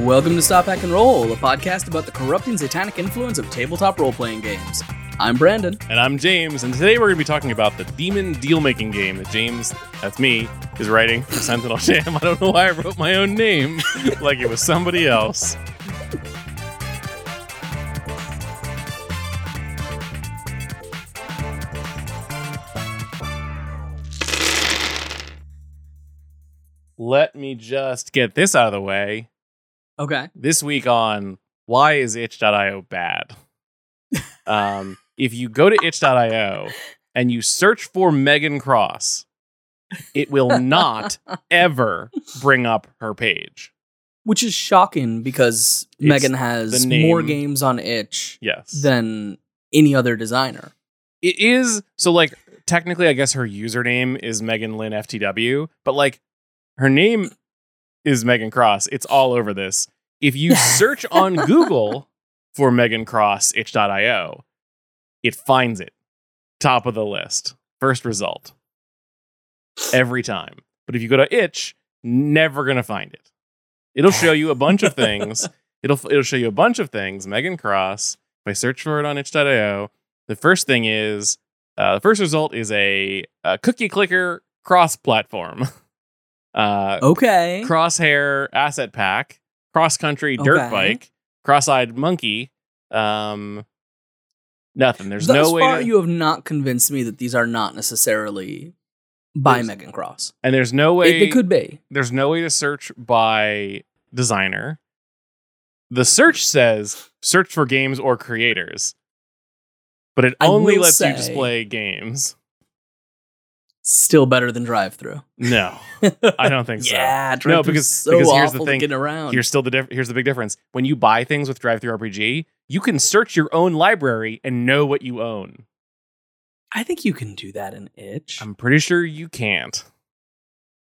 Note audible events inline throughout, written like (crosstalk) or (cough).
Welcome to Stop Hack and Roll, a podcast about the corrupting satanic influence of tabletop role playing games. I'm Brandon. And I'm James, and today we're going to be talking about the Demon Deal Making game that James, that's me, is writing for Sentinel (laughs) Jam. I don't know why I wrote my own name (laughs) like it was somebody else. Let me just get this out of the way. Okay. This week on Why is itch.io bad? Um, (laughs) if you go to itch.io and you search for Meghan Cross, it will not ever bring up her page. Which is shocking because It's Meghan has more games on itch Yes. than any other designer. it is so like technically I guess her username is Megan Lynn FTW, but like her name is Meghan Cross. It's all over this. If you (laughs) search on Google for Meghan Cross itch.io, it finds it. Top of the list. First result. Every time. But if you go to itch, never gonna find it. It'll show you a bunch of things. (laughs) It'll it'll show you a bunch of things. Meghan Cross. If I search for it on itch.io, the first thing is uh, the first result is a, a cookie clicker cross platform. (laughs) Uh, Okay. crosshair asset pack, cross country dirt Okay. bike, cross eyed monkey. Um, nothing. There's Thus no way. far, to- you have not convinced me that these are not necessarily by There's- Meghan Cross. and there's no way. it could be. There's no way to search by designer. The search says search for games or creators, but it I only lets you display games. Still better than drive through. No, I don't think (laughs) so. yeah, drive No, because- so because here's the thing. Getting get around. Here's still the diff- here's the big difference. When you buy things with DriveThruRPG, you can search your own library and know what you own. I think you can do that in itch. I'm pretty sure you can't.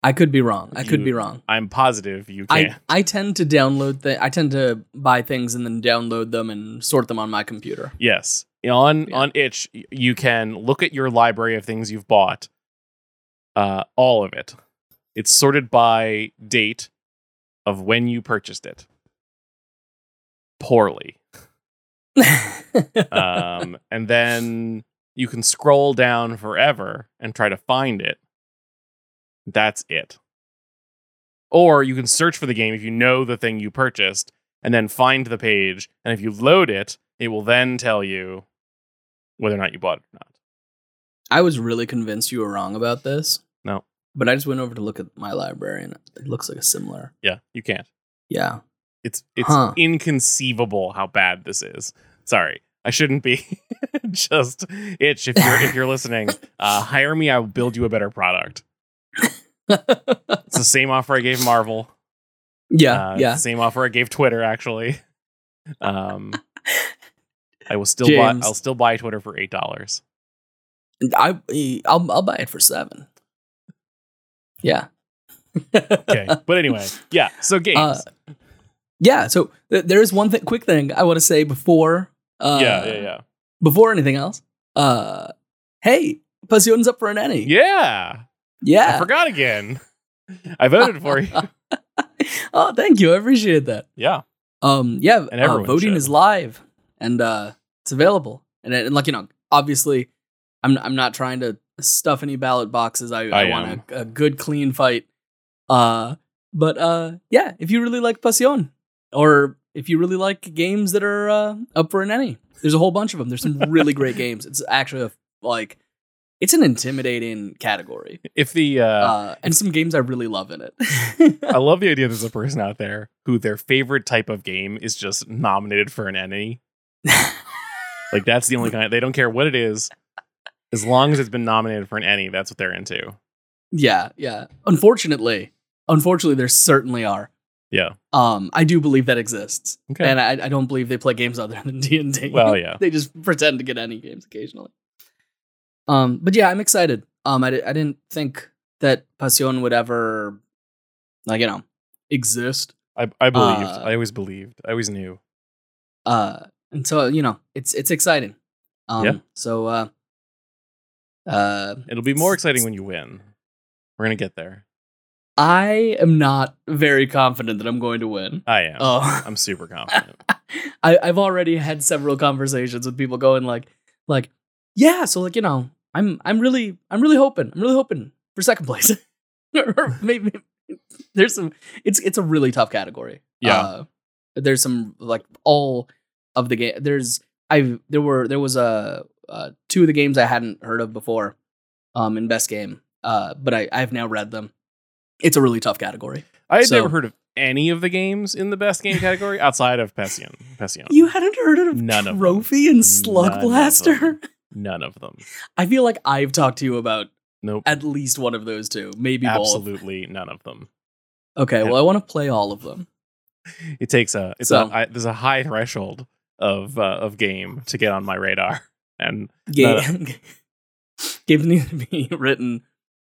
I could be wrong. I could be wrong. I'm positive you I, can. I tend to download the I tend to buy things and then download them and sort them on my computer. yes. On Yeah. on itch, you can look at your library of things you've bought. Uh all of it. It's sorted by date of when you purchased it. Poorly. (laughs) um, and then you can scroll down forever and try to find it. That's it. Or you can search for the game if you know the thing you purchased and then find the page. And if you load it, it will then tell you whether or not you bought it or not. I was really convinced you were wrong about this. But I just went over to look at my library and it looks like a similar. Yeah, you can't. Yeah. It's it's Huh. inconceivable how bad this is. Sorry. I shouldn't be (laughs) just itch if you're if you're listening. (laughs) Uh, hire me, I will build you a better product. It's the same offer I gave Marvel. yeah. Uh, yeah. Same offer I gave Twitter actually. Um, I will still buy. I'll still buy Twitter for eight dollars. I I'll I'll buy it for 7. Yeah. Okay, but anyway, (laughs) yeah. So games. Uh, yeah, so th- there is one thing quick thing I want to say before uh yeah, yeah, yeah, before anything else. Uh hey, Pasion's up for an ENnie. yeah. Yeah. I forgot again. I voted for you. (laughs) oh, thank you. I appreciate that. Yeah, Um, yeah, And uh, voting should. is live and uh, it's available. And, and like you know, obviously, I'm I'm not trying to stuff any ballot boxes. I, I, I want a, a good, clean fight. Uh, but uh, yeah, if you really like Pasion, or if you really like games that are uh, up for an ENnie, there's a whole bunch of them. There's some really great (laughs) games. It's actually a, like, it's an intimidating category, if the uh, uh, and some games I really love in it. I (laughs) love the idea there's a person out there who their favorite type of game is just nominated for an Emmy. (laughs) Like that's the only kind. They don't care what it is, as long as it's been nominated for an Emmy. That's what they're into. Yeah, yeah. Unfortunately, unfortunately, there certainly are. Yeah. Um, I do believe that exists, Okay. and I, I don't believe they play games other than (laughs) D and D. Well, yeah. (laughs) they just pretend to get any games occasionally. Um, but yeah, I'm excited. Um, I, I didn't think that Pasion would ever, like you know, exist. I I believed. Uh, I always believed. I always knew. Uh, and so you know, it's it's exciting. Um, Yeah. So uh, uh, It'll be more exciting when you win. We're gonna get there. I am not very confident that I'm going to win. I am. Oh. I'm super (laughs) confident. I, I've already had several conversations with people going like, like, yeah, so like you know, I'm I'm really I'm really hoping I'm really hoping for second place. (laughs) maybe there's some. It's it's a really tough category. Yeah. Uh, there's some like all of the game. There's I there were there was a uh, two of the games I hadn't heard of before, um, in best game. Uh, but I I've now read them. It's a really tough category. I had So- never heard of any of the games in the best game category (laughs) outside of Pasion. Pasion. You hadn't heard of None of. Trophy and Slug None Blaster? them. None of them. I feel like I've talked to you about Nope. at least one of those two, maybe both. Absolutely none of them. Okay, well, I want to play all of them. It takes a it's So- a I, there's a high threshold of uh, of game to get on my radar, and Game games need to be written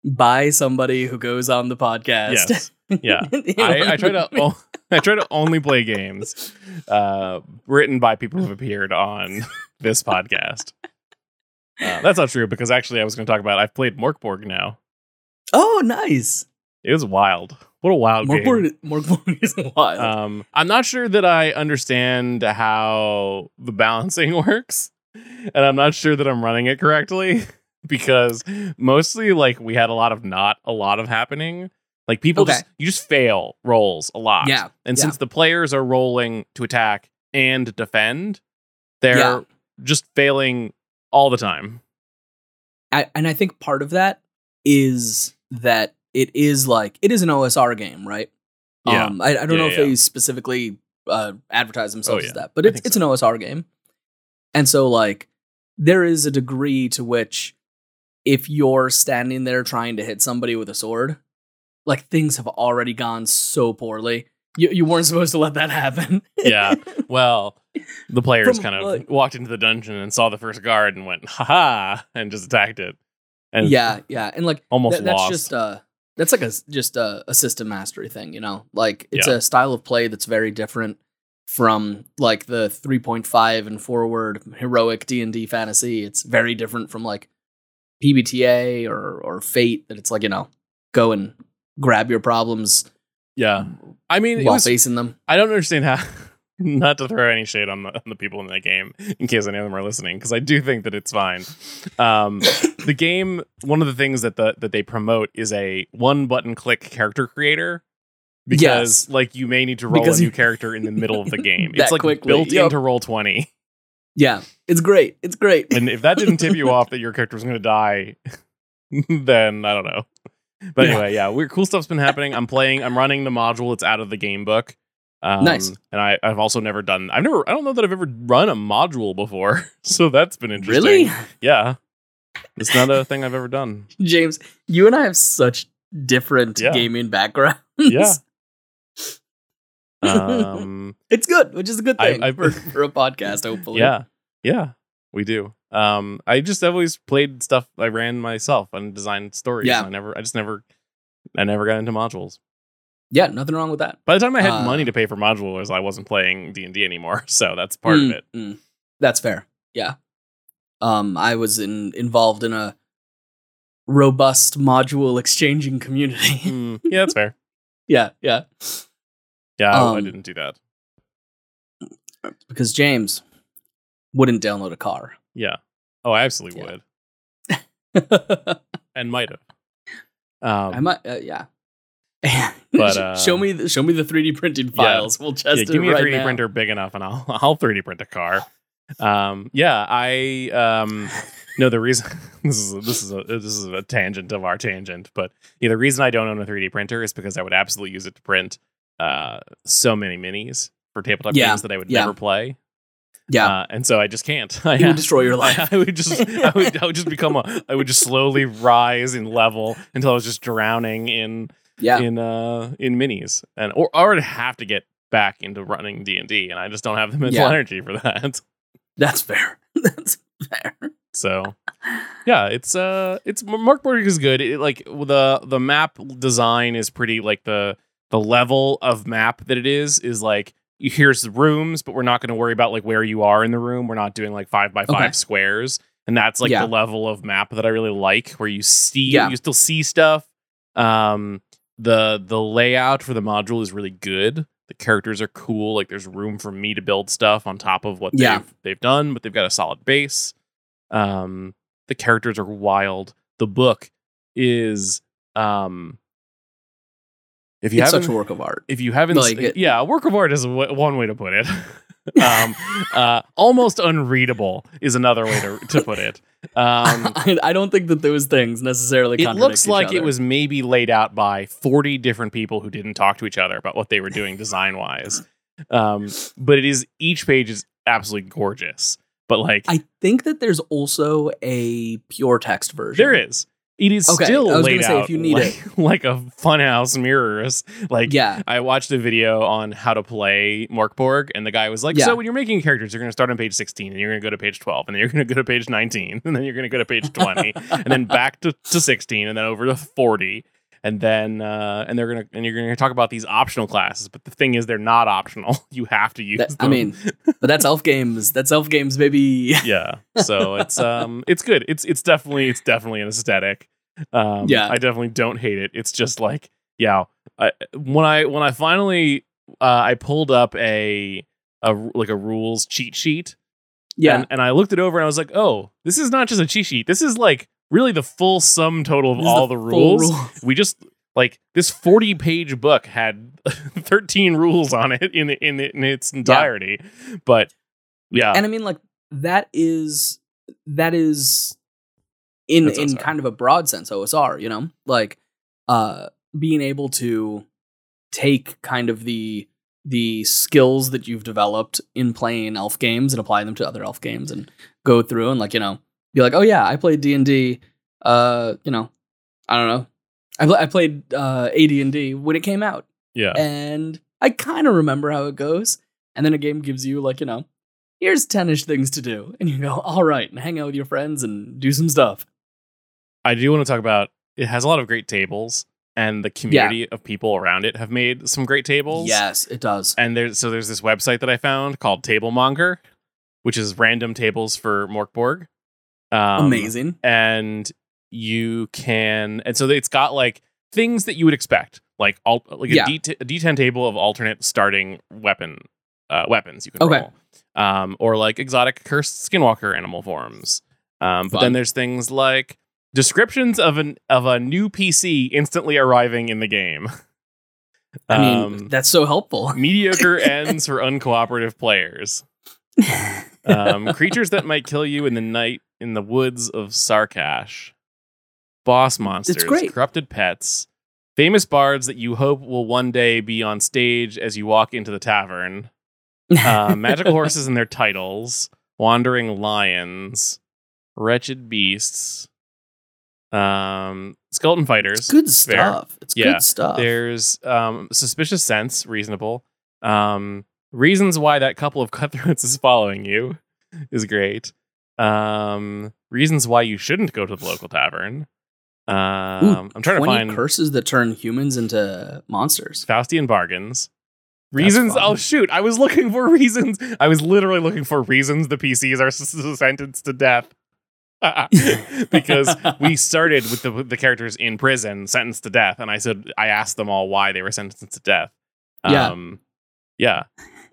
by somebody who goes on the podcast. yes, yeah. (laughs) I, I try to o- I try to only play games uh, written by people who've appeared on this podcast. Uh, that's not true because actually I was going to talk about I've played Mörk Borg now. Oh, nice. It was wild. What a wild game. Mörk Borg, Morkborg (laughs) is wild. Um, I'm not sure that I understand how the balancing (laughs) works, and I'm not sure that I'm running it correctly (laughs) because mostly like we had a lot of not a lot of happening. Like people Okay. just you just fail rolls a lot. yeah, And yeah. since the players are rolling to attack and defend, they're Yeah. just failing all the time. I, and I think part of that is that it is like it is an OSR game, right? Yeah. Um, I, I don't Yeah, know if they specifically uh, advertise themselves Oh, as that, but it's think it's an OSR game, and so like there is a degree to which if you're standing there trying to hit somebody with a sword, like things have already gone so poorly. You you weren't supposed to let that happen. Yeah. (laughs) Well, the players From, kind of like- walked into the dungeon and saw the first guard and went, haha, and just attacked it. And yeah, yeah, and like almost That- that's lost. just uh that's like a just a, a system mastery thing you know like it's Yeah. a style of play that's very different from like the 3.5 and forward heroic d&d fantasy it's very different from like pbta or or fate that it's like you know go and grab your problems yeah. I mean, while was, facing them I don't understand how. (laughs) Not to throw any shade on the, on the people in that game, in case any of them are listening, because I do think that it's fine. Um, (coughs) the game, one of the things that the that they promote is a one button click character creator, because Yes. like you may need to roll Because a new character in the middle of the (laughs) game. It's like quickly, built yep. into Roll20, yeah it's great it's great and if that didn't tip you off (laughs) that your character was going to die, (laughs) then I don't know. But anyway, yeah, weird cool stuff's been happening. I'm playing. I'm running the module. It's out of the game book. Um, Nice. And I, I've also never done. I've never. I don't know that I've ever run a module before. So that's been interesting. really Yeah. It's not a thing I've ever done. james you and i have such different Yeah. gaming backgrounds Yeah. Um. (laughs) It's good, which is a good thing I- for, (laughs) for a podcast, hopefully. yeah. Yeah. We do. Um. I just have always played stuff I ran myself and designed stories. Yeah. I never. I just never. I never got into modules. Yeah, nothing wrong with that. By the time I had Uh, money to pay for modules, I wasn't playing D and D anymore. (laughs) So that's part Mm, of it. mm. That's fair. Yeah. Um, I was in, involved in a robust module exchanging community. Mm, yeah, that's fair. yeah, yeah. Yeah, I- I Um, didn't do that. Because James wouldn't download a car. Yeah. Oh, I absolutely Yeah. would, (laughs) and might have. Um, I might, uh, yeah. (laughs) But, uh, show me, the, show me the 3D printing files. We'll just yeah, give me a 3D now. printer big enough, and I'll (laughs) I'll 3D print a car. Um, yeah, I um, no, the reason this is a, this is a this is a tangent of our tangent, but yeah, the reason I don't own a 3D printer is because I would absolutely use it to print uh so many minis for tabletop Yeah, games that I would yeah. never play. Yeah, uh, and so I just can't. I, (laughs) it would destroy your life. I, (laughs) I would just I would, I would just become a I would just slowly rise in level until I was just drowning in yeah, in uh in minis and or or I'd have to get back into running D and D and I just don't have the mental Yeah. energy for that. that's fair. (laughs) that's fair. So yeah, it's uh it's Mörk Borg is good. It, like the the map design is pretty like the the level of map that it is is like here's the rooms, but we're not going to worry about like where you are in the room. We're not doing like five by five Okay. squares, and that's like Yeah. the level of map that I really like, where you see Yeah. you still see stuff, Um, the the layout for the module is really good. The characters are cool. Like there's room for me to build stuff on top of what Yeah. they've they've done, but they've got a solid base. Um, the characters are wild. The book is um if you it's haven't such a work of art. if you haven't Like it- yeah, a work of art is w- one way to put it. (laughs) um, uh, almost unreadable is another way to, to put it. Um, (laughs) I, I don't think that those things necessarily. it looks like it was maybe laid out by 40 different people who didn't talk to each other about what they were doing design wise. Um, but it is each page is absolutely gorgeous. But like I think that there's also a pure text version. there is. It is Okay, still I was laid say, if out you need like, (laughs) like a funhouse mirrors. Like Yeah. I watched a video on how to play Mörk Borg, and the guy was like, Yeah. "So when you're making characters, you're going to start on page 16, and you're going to go to page 12, and then you're going to go to page 19, (laughs) and then you're going to go to page 20, and then back to, to 16, and then over to 40, and then uh, and they're gonna and you're going to talk about these optional classes. But the thing is, they're not optional. (laughs) You have to use That- them. I mean, but that's elf games. That's elf games, baby. (laughs) yeah. So it's um, it's good. It's it's definitely it's definitely an aesthetic. Um, Yeah. I definitely don't hate it. It's just like yeah. I, when I when I finally uh, I pulled up a a like a rules cheat sheet. Yeah. And, and I looked it over and I was like, oh, this is not just a cheat sheet. This is like really the full sum total of This all the, full rules. rule. We just like this 40 page book had (laughs) 13 rules on it in in, in its entirety. But yeah. and I mean, like that is that is in That's in OSR. kind of a broad sense OSR. You know, like uh being able to take kind of the the skills that you've developed in playing elf games and apply them to other elf games and go through and like you know be like oh yeah i played d&d uh you know i don't know i, pl- I played uh ad&d when it came out yeah. and I kind of remember how it goes. And then a game gives you like you know, here's ten-ish things to do, and you go all right and hang out with your friends and do some stuff. I do want to talk about it has a lot of great tables and the community of people around it have made some great tables. Yes, it does. And there's so there's this website that I found called Tablemonger, which is random tables for Mörk Borg. Um, Amazing. And you can and so it's got like things that you would expect, like all like a Yeah. D a D10 table of alternate starting weapon uh, weapons you can Okay. roll. Um, or like exotic cursed skinwalker animal forms. Um, but Fun. then there's things like descriptions of an of a new PC instantly arriving in the game. I mean, Um, that's so helpful. mediocre (laughs) ends for uncooperative players. Um, creatures that might kill you in the night in the woods of Sarkash. Boss monsters, great. corrupted pets, famous bards that you hope will one day be on stage as you walk into the tavern. Uh, (laughs) magical horses and their titles, wandering lions, wretched beasts, um, skeleton fighters. good fair. stuff. It's Yeah, good stuff. There's um, suspicious sense, reasonable. Um, reasons why that couple of (laughs) cutthroats is following you is great. Um, reasons why you shouldn't go to the local tavern. Um, Ooh, I'm trying to 20 find curses that turn humans into monsters. Faustian bargains. Reasons. Oh shoot! I was looking for (laughs) reasons. I was literally looking for reasons the PCs are s- s- sentenced to death. (laughs) because we started with the the characters in prison sentenced to death, and I said I asked them all why they were sentenced to death. Yeah. Um, yeah.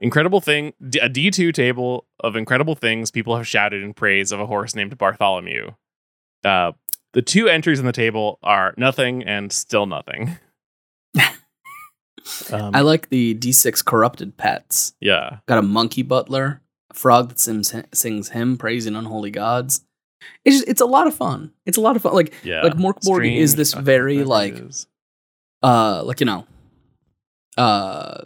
Incredible thing. a D2 table of incredible things people have shouted in praise of a horse named Bartholomew. Uh, the two entries in the table are nothing and still nothing. (laughs) um, I like the D6 corrupted pets. yeah. Got a monkey butler, a frog that sings, sings hymn praising unholy gods. It's just, it's a lot of fun. It's a lot of fun. Like Yeah. Like, Mörk Borg is this very, like- uh like you know uh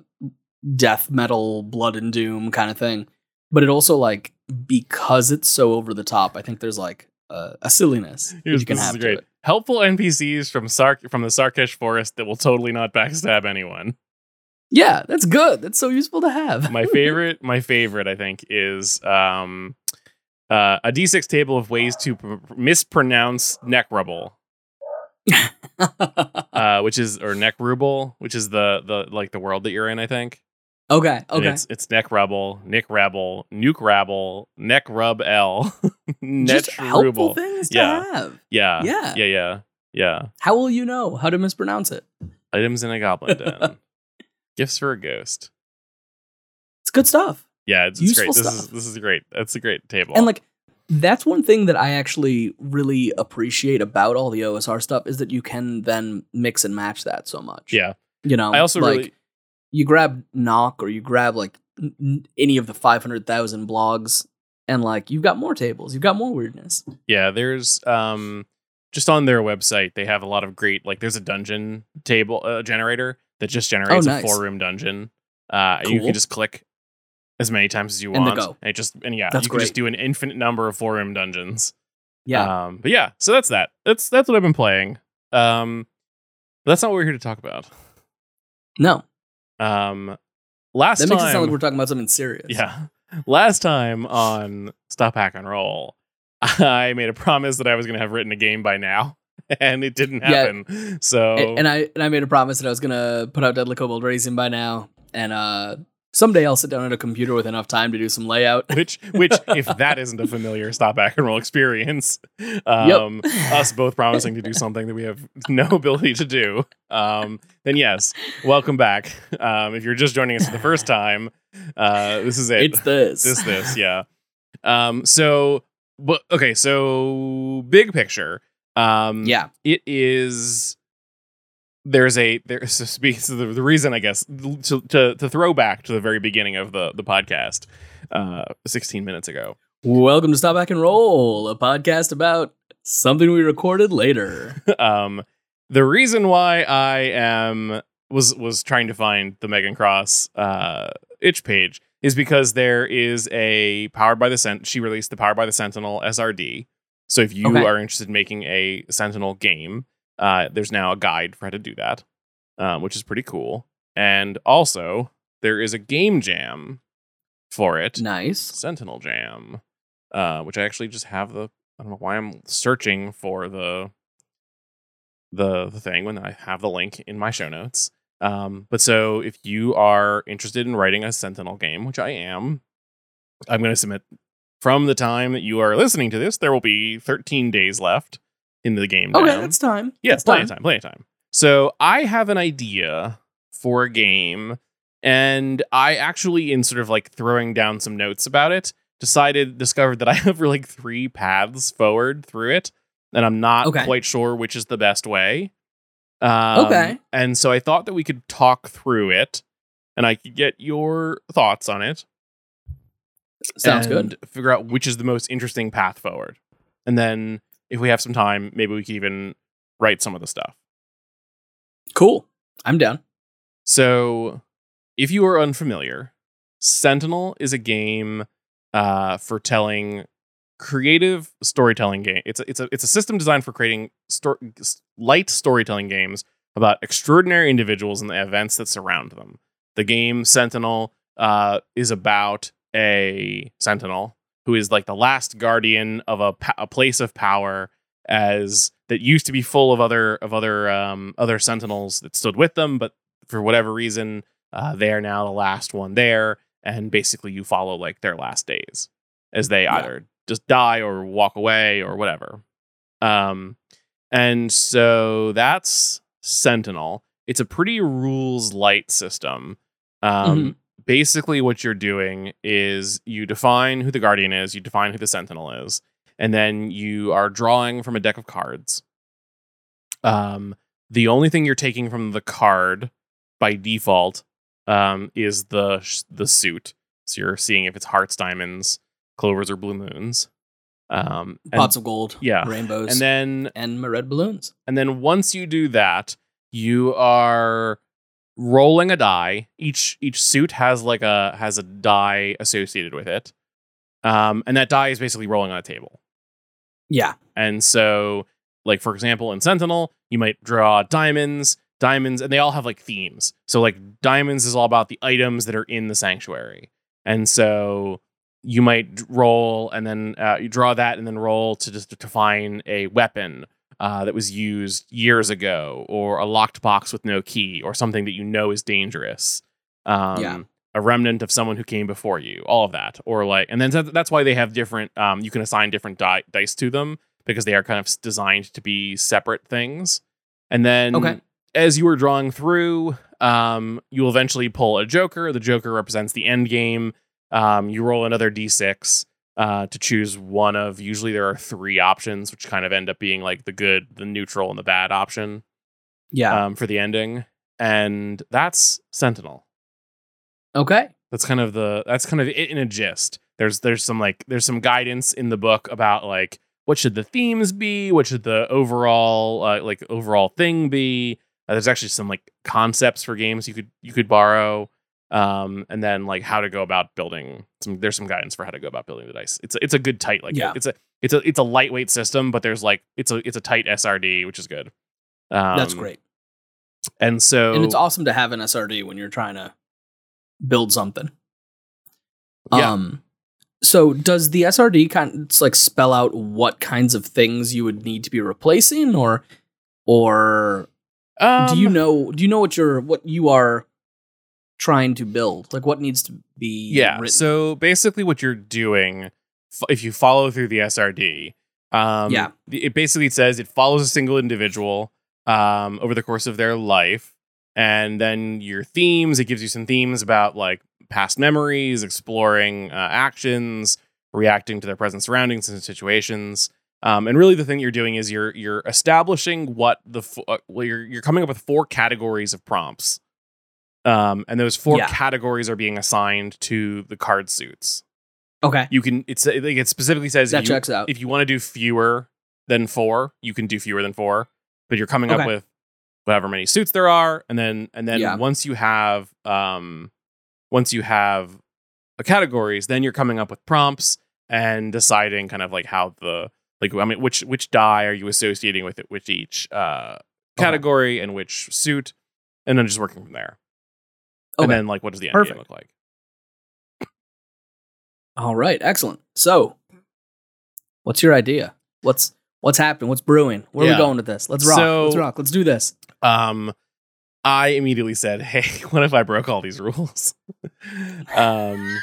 death metal blood and doom kind of thing. But it also like because it's so over the top i think there's like uh, a silliness Here's- you can have to great. it. Helpful NPCs from Sark from the Sarkish forest that will totally not backstab anyone. yeah that's good. That's so useful to have. My favorite my favorite i think is um uh, a d6 table of ways to pr- mispronounce neck rubble (laughs) uh which is or neck ruble which is the the like the world that you're in i think okay And okay it's it's neck rubble nick rabble nuke rabble neck rub l (laughs) net just helpful things to Yeah. have yeah Yeah. yeah yeah Yeah. How will you know how to mispronounce it? Items in a goblin den. (laughs) Gifts for a ghost. It's good stuff. Yeah, it's, it's great. Useful This is stuff. this is great. That's a great table. And like that's one thing that I actually really appreciate about all the OSR stuff is that you can then mix and match that so much. yeah. You know, I also like really you grab Knock or you grab like n- any of the 500,000 blogs and like you've got more tables, you've got more weirdness. Yeah, there's um just on their website they have a lot of great like there's a dungeon table uh, generator that just generates Oh, nice. a four room dungeon. Uh and you can just click as many times as you And want. And it just and yeah, That's you can just do an infinite number of four room dungeons. Yeah. Um but yeah, so that's that. That's that's what I've been playing. Um but that's not what we're here to talk about. no. Um last That time makes it sound like we're talking about something serious. Yeah. (laughs) Last time on Stop Hack and Roll, (laughs) I made a promise that I was going to have written a game by now, (laughs) and it didn't Yeah. happen. So And, and I and I made a promise that I was gonna put out Deadly Cobalt Racing by now, and uh, someday I'll sit down at a computer with enough time to do some layout. (laughs) which which (laughs) if that isn't a familiar Stop Hack and Roll experience, um, us both promising to do something that we have no (laughs) ability to do, um, then yes, welcome back. Um, if you're just joining us for the first time, uh, this is it. It's this. this this yeah um so but okay so big picture um yeah. it is there's a there's (laughs) so speak so the, the reason i guess to, to to throw back to the very beginning of the the podcast uh 16 minutes ago Welcome to Stop Hack and Roll, a podcast about something we recorded later. (laughs) um the reason why i am was was trying to find the meghan cross uh itch page is because there is a powered by the Sent. She released the powered by the Sentinel SRD. So if you Okay. are interested in making a Sentinel game, uh, there's now a guide for how to do that, um, which is pretty cool. And also, there is a game jam for it, nice. Sentinel Jam, uh, which I actually just have the. I don't know why I'm searching for the the the thing when I have the link in my show notes. Um, but so if you are interested in writing a Sentinel game, which I am, I'm going to submit from the time that you are listening to this. There will be 13 days left in the game. Okay, jam. that's time. Yeah, That's plenty of time, plenty of time. So I have an idea for a game, and I actually, in sort of like throwing down some notes about it, decided, discovered that I have like three paths forward through it, and I'm not Okay. quite sure which is the best way. Um, Okay. And so I thought that we could talk through it, and I could get your thoughts on it. Sounds good. Figure out which is the most interesting path forward, and then if we have some time, maybe we could even write some of the stuff. Cool. I'm down. So, if you are unfamiliar, Sentinel is a game uh, for telling creative storytelling game. It's a, it's a it's a system designed for creating sto- light storytelling games about extraordinary individuals and the events that surround them. The game Sentinel uh, is about a sentinel who is like the last guardian of a, a place of power as that used to be full of other of other um, other sentinels that stood with them, but for whatever reason, uh, they are now the last one there, and basically you follow like their last days as they Yeah. either just die or walk away or whatever. Um, and so that's Sentinel. It's a pretty rules light system. Um, Mhm. Basically, what you're doing is you define who the guardian is, you define who the sentinel is, and then you are drawing from a deck of cards. Um, the only thing you're taking from the card by default um, is the sh- the suit. So you're seeing if it's hearts, diamonds, clovers, or blue moons. Um, and, Pots of gold. yeah. Rainbows. and then and my red balloons. and then once you do that, you are rolling a die. Each each suit has like a has a die associated with it. Um, and that die is basically rolling on a table. Yeah. And so, like for example, in Sentinel, you might draw diamonds, diamonds, and they all have like themes. So like diamonds is all about the items that are in the sanctuary, and so you might roll and then uh, you draw that and then roll to just to find a weapon uh, that was used years ago, or a locked box with no key, or something that you know is dangerous. Um, Yeah. A remnant of someone who came before you, all of that, or like, and then that- that's why they have different. Um, you can assign different di- dice to them because they are kind of designed to be separate things. And then Okay. as you are drawing through, um, you will eventually pull a joker. The joker represents the end game. Um, you roll another d6 uh, to choose one of. Usually there are three options, which kind of end up being like the good, the neutral, and the bad option Yeah. um, for the ending. And that's Sentinel okay. that's kind of the that's kind of it in a gist there's there's some like there's some guidance in the book about like what should the themes be what should the overall uh, like overall thing be uh, there's actually some like concepts for games you could you could borrow um and then like how to go about building some there's some guidance for how to go about building the dice it's a, it's a good tight like Yeah. it's a it's a it's a lightweight system but there's like it's a it's a tight srd which is good um, That's great. and so And it's awesome to have an SRD when you're trying to build something. Yeah. Um so does the SRD kind of like spell out what kinds of things you would need to be replacing or or do you um, know do you know what you're what you are trying to build? Like what needs to be yeah written? so basically what you're doing if you follow through the srd um Yeah. it basically says it follows a single individual um over the course of their life and then your themes it gives you some themes about like past memories exploring uh, actions reacting to their present surroundings and situations um, and really the thing you're doing is you're you're establishing what the fo- uh, well you're you're coming up with four categories of prompts um, and those four Yeah. categories are being assigned to the card suits Okay. you can it's like it specifically says That if you, checks out. if you want to do fewer than four you can do fewer than four but you're coming up with whatever many suits there are and then and then Yeah. once you have um once you have the categories then you're coming up with prompts and deciding kind of like how the like i mean which which die are you associating with it with each uh category and which suit and then just working from there and then like what does the end Perfect. game look like All right, excellent. So, what's your idea? What's what's happening? What's brewing? Where are we going with this? Let's rock. So- Let's rock. Let's do this. um i immediately said hey (laughs) what if i broke all these rules (laughs) um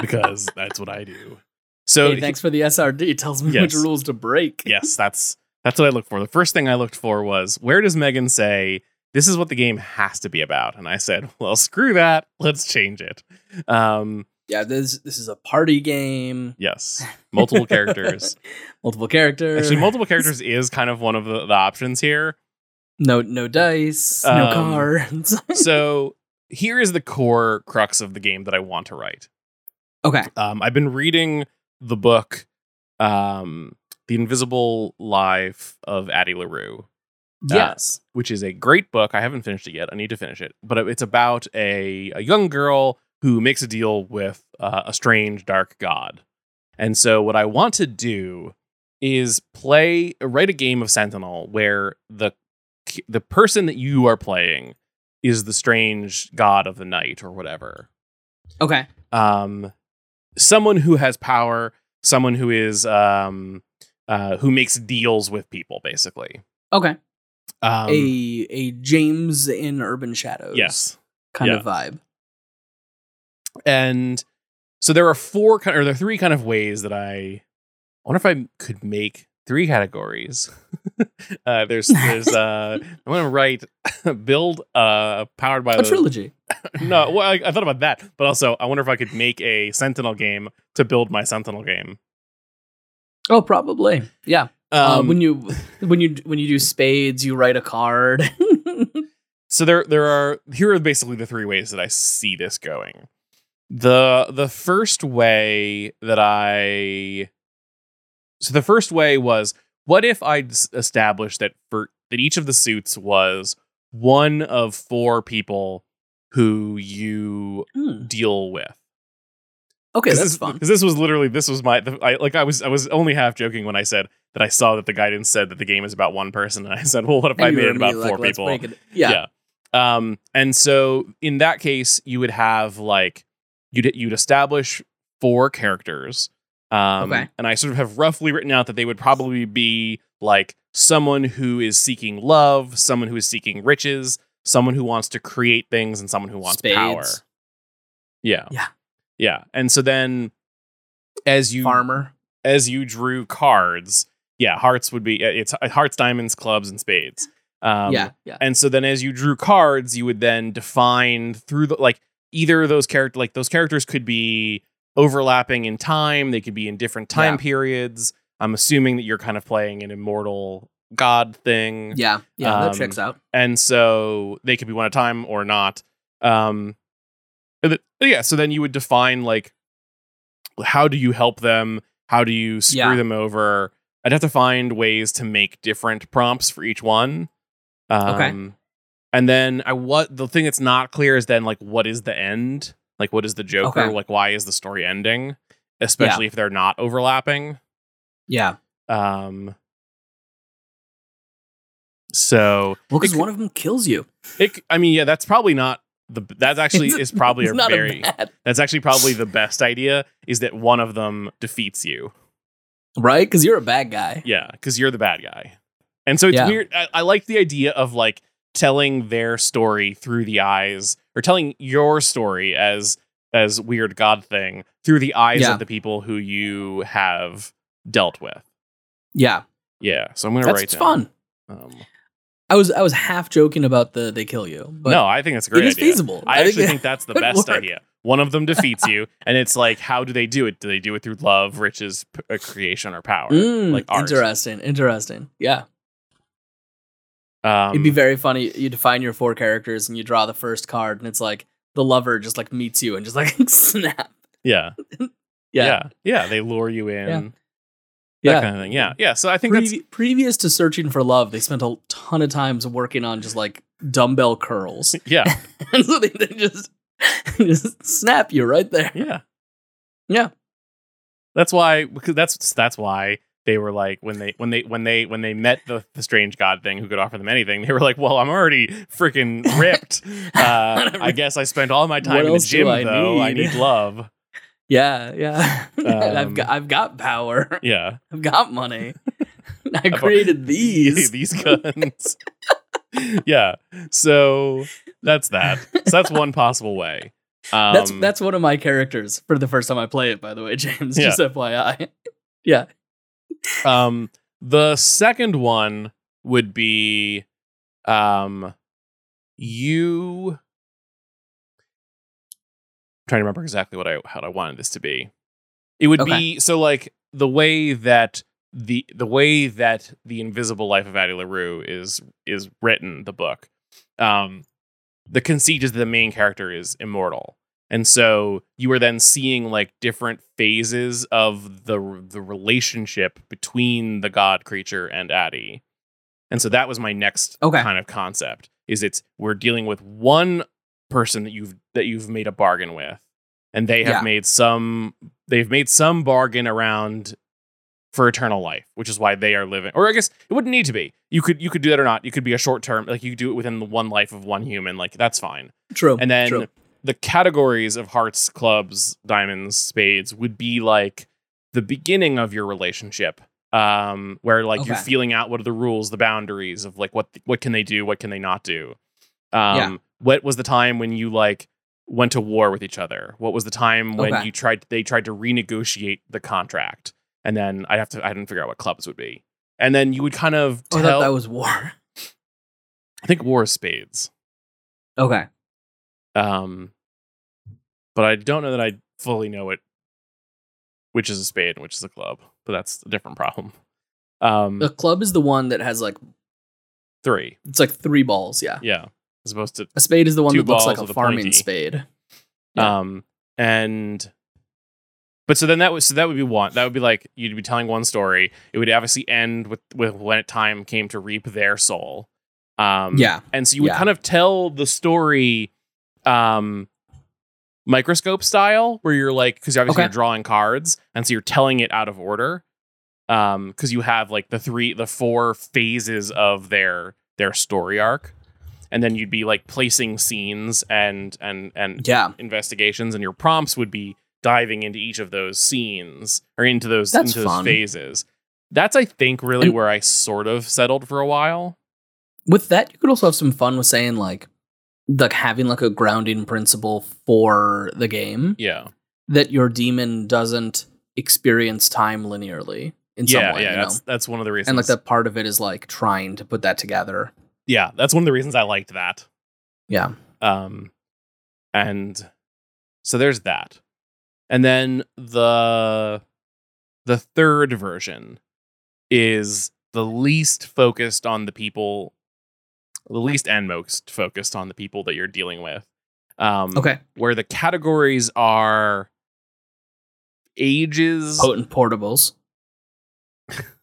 because that's what i do so hey, thanks for the SRD. It tells me which Yes. rules to break. yes that's that's what i looked for the first thing i looked for was where does meghan say this is what the game has to be about and i said (laughs) well screw that let's change it um Yeah, this this is a party game. yes multiple (laughs) characters multiple characters. actually multiple characters is kind of one of the, the options here No no dice. no Um, cards. (laughs) so here is the core crux of the game that i want to write okay. Um, I've been reading the book, um, The Invisible Life of Addie LaRue, Yes. which is a great book. I haven't finished it yet. I need to finish it. But it's about a, a young girl who makes a deal with uh, a strange, dark god. And so, what I want to do is play, write a game of Sentinel where the the person that you are playing is the strange god of the night or whatever okay. um, someone who has power, someone who is um, uh, who makes deals with people, basically. Okay. Um, a a James in Urban Shadows. yes, Kind Yeah. of vibe. and so there are four kind or there are three kind of ways that I, I wonder if I could make three categories. (laughs) uh, there's there's uh, I want to write build uh powered by A the trilogy. (laughs) no well I, I thought about that but also I wonder if I could make a Sentinel game to build my Sentinel game. Oh, probably. Yeah. Uh, Um, when you when you when you do spades, you write a card. (laughs) so there there are here are basically the three ways that I see this going. The the first way that I so the first way was what if I established that for that each of the suits was one of four people who you Hmm. deal with. Okay, that's this, fun. 'cause this was literally this was my the, I, like I was I was only half joking when I said that I saw that the guidance said that the game is about one person and I (laughs) said well what if I And you made it about immediately four like, people it." Yeah. Yeah. Um, and so in that case, you would have like you'd you'd establish four characters. Um, Okay. and I sort of have roughly written out that they would probably be like someone who is seeking love, someone who is seeking riches, someone who wants to create things, and someone who wants power. Spades. Yeah. Yeah. Yeah. And so then as you Farmer. as you drew cards, yeah, hearts would be it's uh, hearts, diamonds, clubs, and spades. Um, yeah, yeah, And so then as you drew cards, you would then define through the like either those character like those characters could be overlapping in time, they could be in different time Yeah. periods. I'm assuming that you're kind of playing an immortal god thing. yeah, yeah. that Um, checks out. And so they could be one at a time or not. Um th- yeah, so then you would define like how do you help them? How do you screw Yeah. them over? I'd have to find ways to make different prompts for each one. Um, Okay. And then I what the thing that's not clear is then like what is the end? Like what is the Joker? Okay. Like why is the story ending? Especially if they're not overlapping. Yeah. Um so Well, because one of them kills you. it I mean yeah, that's probably not the that (laughs) actually is probably a very bad, that's actually probably the best idea is that one of them defeats you. Right? Because you're a bad guy. Yeah, because you're the bad guy. And so it's Yeah. weird. I, I like the idea of like telling their story through the eyes, or telling your story as as weird god thing through the eyes Yeah. of the people who you have dealt with. Yeah, Yeah. So I'm gonna that's write it's down. fun. Um, I was I was half joking about the they kill you, but no, I think that's a great is idea. feasible. I, actually it- think that's the best work. idea. One of them (laughs) defeats you, and it's like, how do they do it? Do they do it through love, riches, p- uh, creation, or power? Mm, like art. interesting, interesting. Yeah, Um, it'd be very funny. You define your four characters and you draw the first card, and it's like the lover just like meets you and just like (laughs) snap. yeah, (laughs) Yeah, yeah, yeah. They lure you in. Yeah. That yeah. kind of thing. Yeah, yeah. So I think that's previous to searching for love, they spent a ton of times working on just like dumbbell curls, (laughs) yeah, (laughs) and so they, they just (laughs) just snap you right there. yeah, Yeah. That's why because that's that's why they were like when they when they when they when they met the, the strange god thing who could offer them anything. They were like, well, I'm already freaking ripped. Uh, I guess I spent all my time What in the gym I though. I need? need love. Yeah, yeah. And (laughs) I've Um, got I've got power. (laughs) Yeah, I've got money. (laughs) I created these. these guns. yeah. So that's that. So that's one possible way. Um, that's that's one of my characters for the first time I play it. By the way, James, just FYI. yeah. Um, the second one would be, um, you. Trying to remember exactly what I how I wanted this to be. It would Okay. be so like the way that the the way that the Invisible Life of Addie LaRue is is written, the book. Um, the conceit is that the main character is immortal. And so you are then seeing like different phases of the the relationship between the god creature and Addie. And so that was my next Okay. kind of concept is it's we're dealing with one person that you've that you've made a bargain with and they have Yeah. made some they've made some bargain around for eternal life, which is why they are living. Or I guess it wouldn't need to be. You could you could do that or not. You could be a short term like you could do it within the one life of one human. Like that's fine. True. And then true. the categories of hearts, clubs, diamonds, spades would be like the beginning of your relationship. Um, where like you're feeling out what are the rules, the boundaries of like what what can they do, what can they not do. Um, Yeah. What was the time when you like went to war with each other? What was the time when Okay. you tried they tried to renegotiate the contract? And then I have to I didn't figure out what clubs would be. And then you would kind of Oh, I thought that was war. (laughs) I think war is spades. Okay. Um, but I don't know that I fully know it, which is a spade and which is a club. But that's a different problem. Um, The club is the one that has like three, it's like three balls. Yeah. yeah, as opposed to A spade is the one that looks like a farming pointy. spade. Yeah. um, and but so then that was so that would be one. That would be like you'd be telling one story. It would obviously end with with when time came to reap their soul. Um, yeah. and so you would Yeah. kind of tell the story um microscope style where you're like because obviously Okay. you're drawing cards and so you're telling it out of order um because you have like the three the four phases of their their story arc and then you'd be like placing scenes and and and Yeah. investigations and your prompts would be diving into each of those scenes or into those That's into those phases that's i think really And- where i sort of settled for a while With that, you could also have some fun with saying like like having like a grounding principle for the game yeah that your demon doesn't experience time linearly. in some way. yeah. you know? That's that's one of the reasons. and like that part of it is like trying to put that together. Yeah, that's one of the reasons I liked that. Yeah. Um, and so there's that, and then the the third version is the least focused on the people, the least and most focused on the people that you're dealing with. Um, Okay. where the categories are ages, Potent portables. (laughs)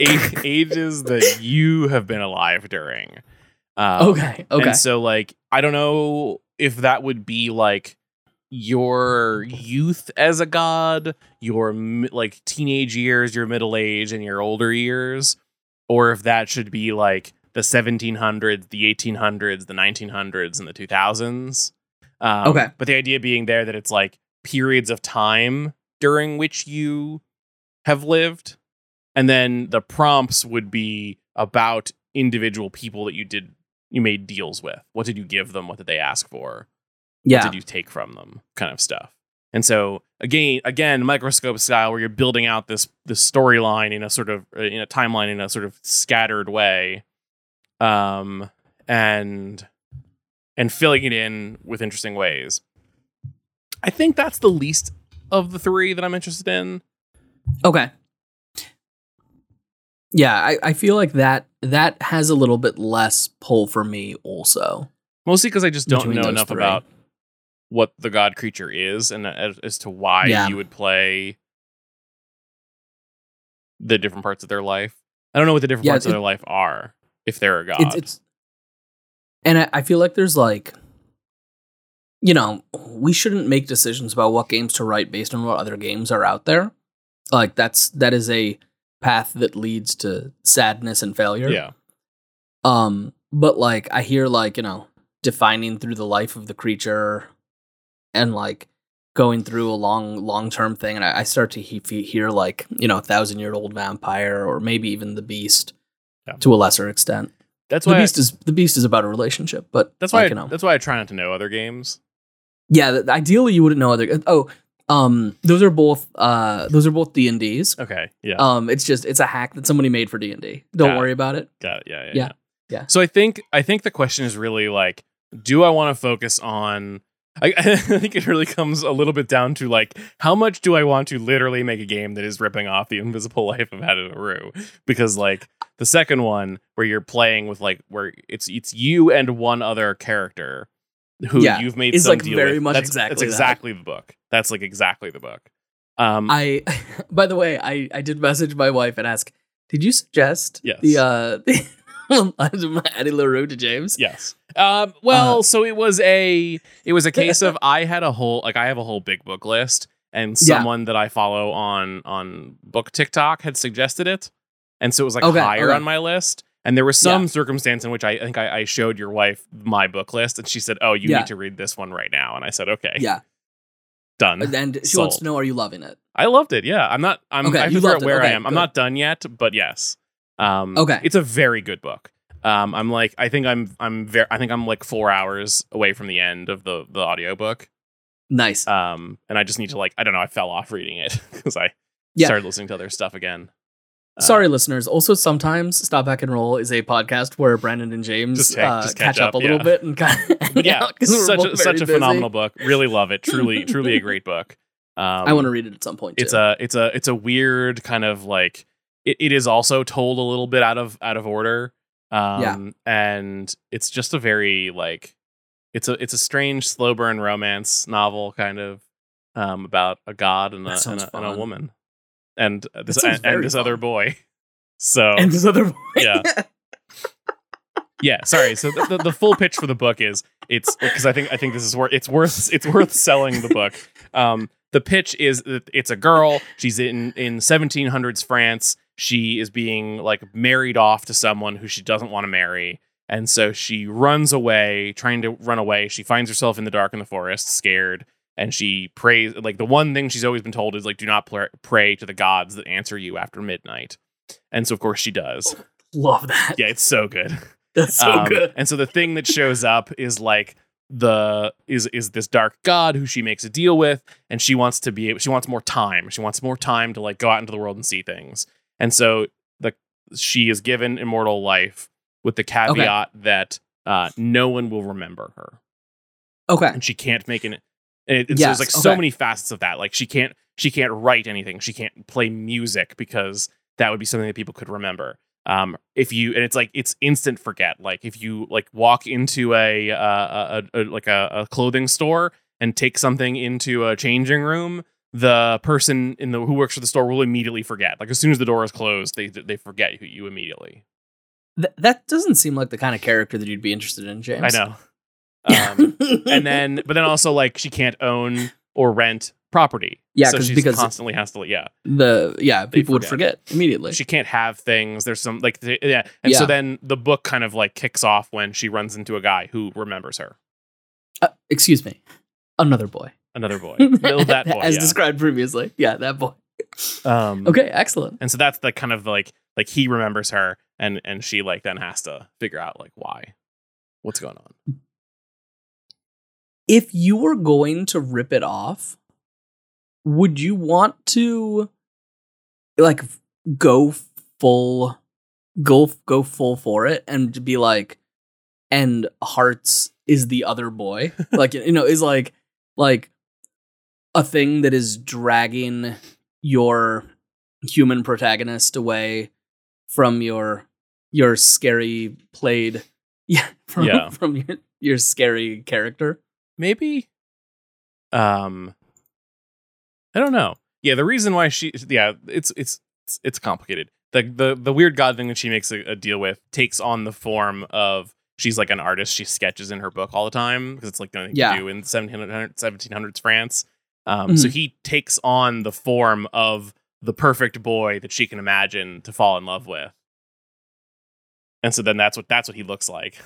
ages that you have been alive during. Um, okay. Okay. And so, like, I don't know if that would be like your youth as a god, your like teenage years, your middle age, and your older years, or if that should be like the 1700s, the 1800s, the 1900s, and the 2000s. Um, Okay. But the idea being there that it's like periods of time during which you have lived. And then the prompts would be about individual people that you did you made deals with. What did you give them? What did they ask for? yeah. What did you take from them? Kind of stuff. And so again, again, microscope style, where you're building out this this storyline in a sort of uh, in a timeline in a sort of scattered way, um, and and filling it in with interesting ways. I think that's the least of the three that I'm interested in. Okay. Yeah, I, I feel like that that has a little bit less pull for me also. Mostly because I just don't know enough three. about what the god creature is and uh, as, as to why Yeah. you would play the different parts of their life. I don't know what the different Yeah, parts of their life are if they're a god. It's it's and I, I feel like there's like you know, we shouldn't make decisions about what games to write based on what other games are out there. Like that's that is a path that leads to sadness and failure. yeah. Um, but like I hear like, you know, defining through the life of the creature and like going through a long long term thing and I, I start to he- he- hear like, you know, a thousand year old vampire or maybe even the beast Yeah. to a lesser extent. That's The why I, beast is the beast is about a relationship, but that's why like, I, you know. that's why I try not to know other games. Yeah, ideally you wouldn't know other oh, um those are both uh those are both D&Ds. Okay. Yeah. Um it's just it's a hack that somebody made for D&D. Don't Got it. worry about it. Got it. Yeah, yeah, Yeah. yeah. Yeah. So I think I think the question is really like, do I want to focus on? I, (laughs) I think it really comes a little bit down to like, how much do I want to literally make a game that is ripping off the Invisible (laughs) Life of Addie LaRue? Because like the second one, where you're playing with like where it's it's you and one other character who Yeah, you've made some like, deal very with. much that's, exactly that's that. exactly the book. That's like exactly the book. Um, I (laughs) by the way, I I did message my wife and ask, "Did you suggest Yes. (laughs) the uh Addie LaRue to James?" Yes. Um, well, Uh, so it was a it was a (laughs) case of I had a whole like I have a whole big book list, and Yeah. someone that I follow on on book TikTok had suggested it, and so it was like Okay, higher okay. on my list. And there was some Yeah. circumstance in which I, I think I, I showed your wife my book list, and she said, "Oh, you Yeah. need to read this one right now." And I said, "Okay, Yeah, done." and she wants to know, "Are you loving it?" I loved it. Yeah, I'm not. I'm. Okay, I figure out where I Okay, am. I'm not done yet, but yes. Um, Okay. It's a very good book. Um, I'm like, I think I'm, I'm very, I think I'm like four hours away from the end of the the audiobook. Nice. Um, and I just need to like, I don't know, I fell off reading it (laughs) because I Yeah. started listening to other stuff again. Uh, Sorry, listeners. Also, sometimes Stop Hack and Roll is a podcast where Brandon and James Just uh, just catch, catch up, up, a little yeah. bit and kind of. (laughs) Yeah, such a, such a phenomenal book. Really love it. Truly, (laughs) truly a great book. Um, I want to read it at some point. it's too. a it's a it's a weird kind of like it, it is also told a little bit out of out of order um Yeah. and it's just a very like it's a it's a strange slow burn romance novel kind of um about a god and a, and a, and a woman and this and, and this other boy. So and this other boy. Yeah. (laughs) yeah sorry. So the, the, the full pitch for the book is it's because i think i think this is worth it's worth it's worth selling the book. Um the pitch is that it's a girl. She's in in 1700s france. She is being like married off to someone who she doesn't want to marry. And so she runs away trying to run away. She finds herself in the dark in the forest scared and she prays like the one thing she's always been told is like do not pl- pray to the gods that answer you after midnight. And so of course she does. (laughs) Love that. yeah it's so good. (laughs) That's so um, good. And so the thing that shows up is like the is is this dark god who she makes a deal with and she wants to be she wants more time. She wants more time to like go out into the world and see things. And so the she is given immortal life with the caveat that uh, no one will remember her. Okay. and she can't make an and it, Yes, there's like so many facets of that like she can't she can't write anything. She can't play music because that would be something that people could remember. Um if you and it's like it's instant forget. Like if you like walk into a uh a, a, like a, a clothing store and take something into a changing room the person in the who works for the store will immediately forget. Like as soon as the door is closed they they forget you immediately. Th- that doesn't seem like the kind of character that you'd be interested in, James. i know um and (laughs) then but then also like she can't own or rent property Yeah, so she constantly has to yeah the yeah, people would forget. forget immediately. she can't have things there's some like the, yeah and so then the book kind of like kicks off when she runs into a guy who remembers her Uh, excuse me, another boy. another boy (laughs) that boy as yeah. described previously. Yeah, that boy. um Okay, excellent. and so that's the kind of like like he remembers her and and she like then has to figure out like why what's going on If you were going to rip it off, would you want to like go full go go full for it and be like and hearts is the other boy (laughs) like you know is like like a thing that is dragging your human protagonist away from your your scary played (laughs) yeah from, Yeah. from your your scary character maybe um i don't know. Yeah the reason why she yeah it's it's it's, complicated. The, the the weird god thing that she makes a, a deal with takes on the form of she's like an artist. She sketches in her book all the time because it's like nothing Yeah. to do in 1700, 1700s france. Um so he takes on the form of the perfect boy that she can imagine to fall in love with. And so then that's what that's what he looks like.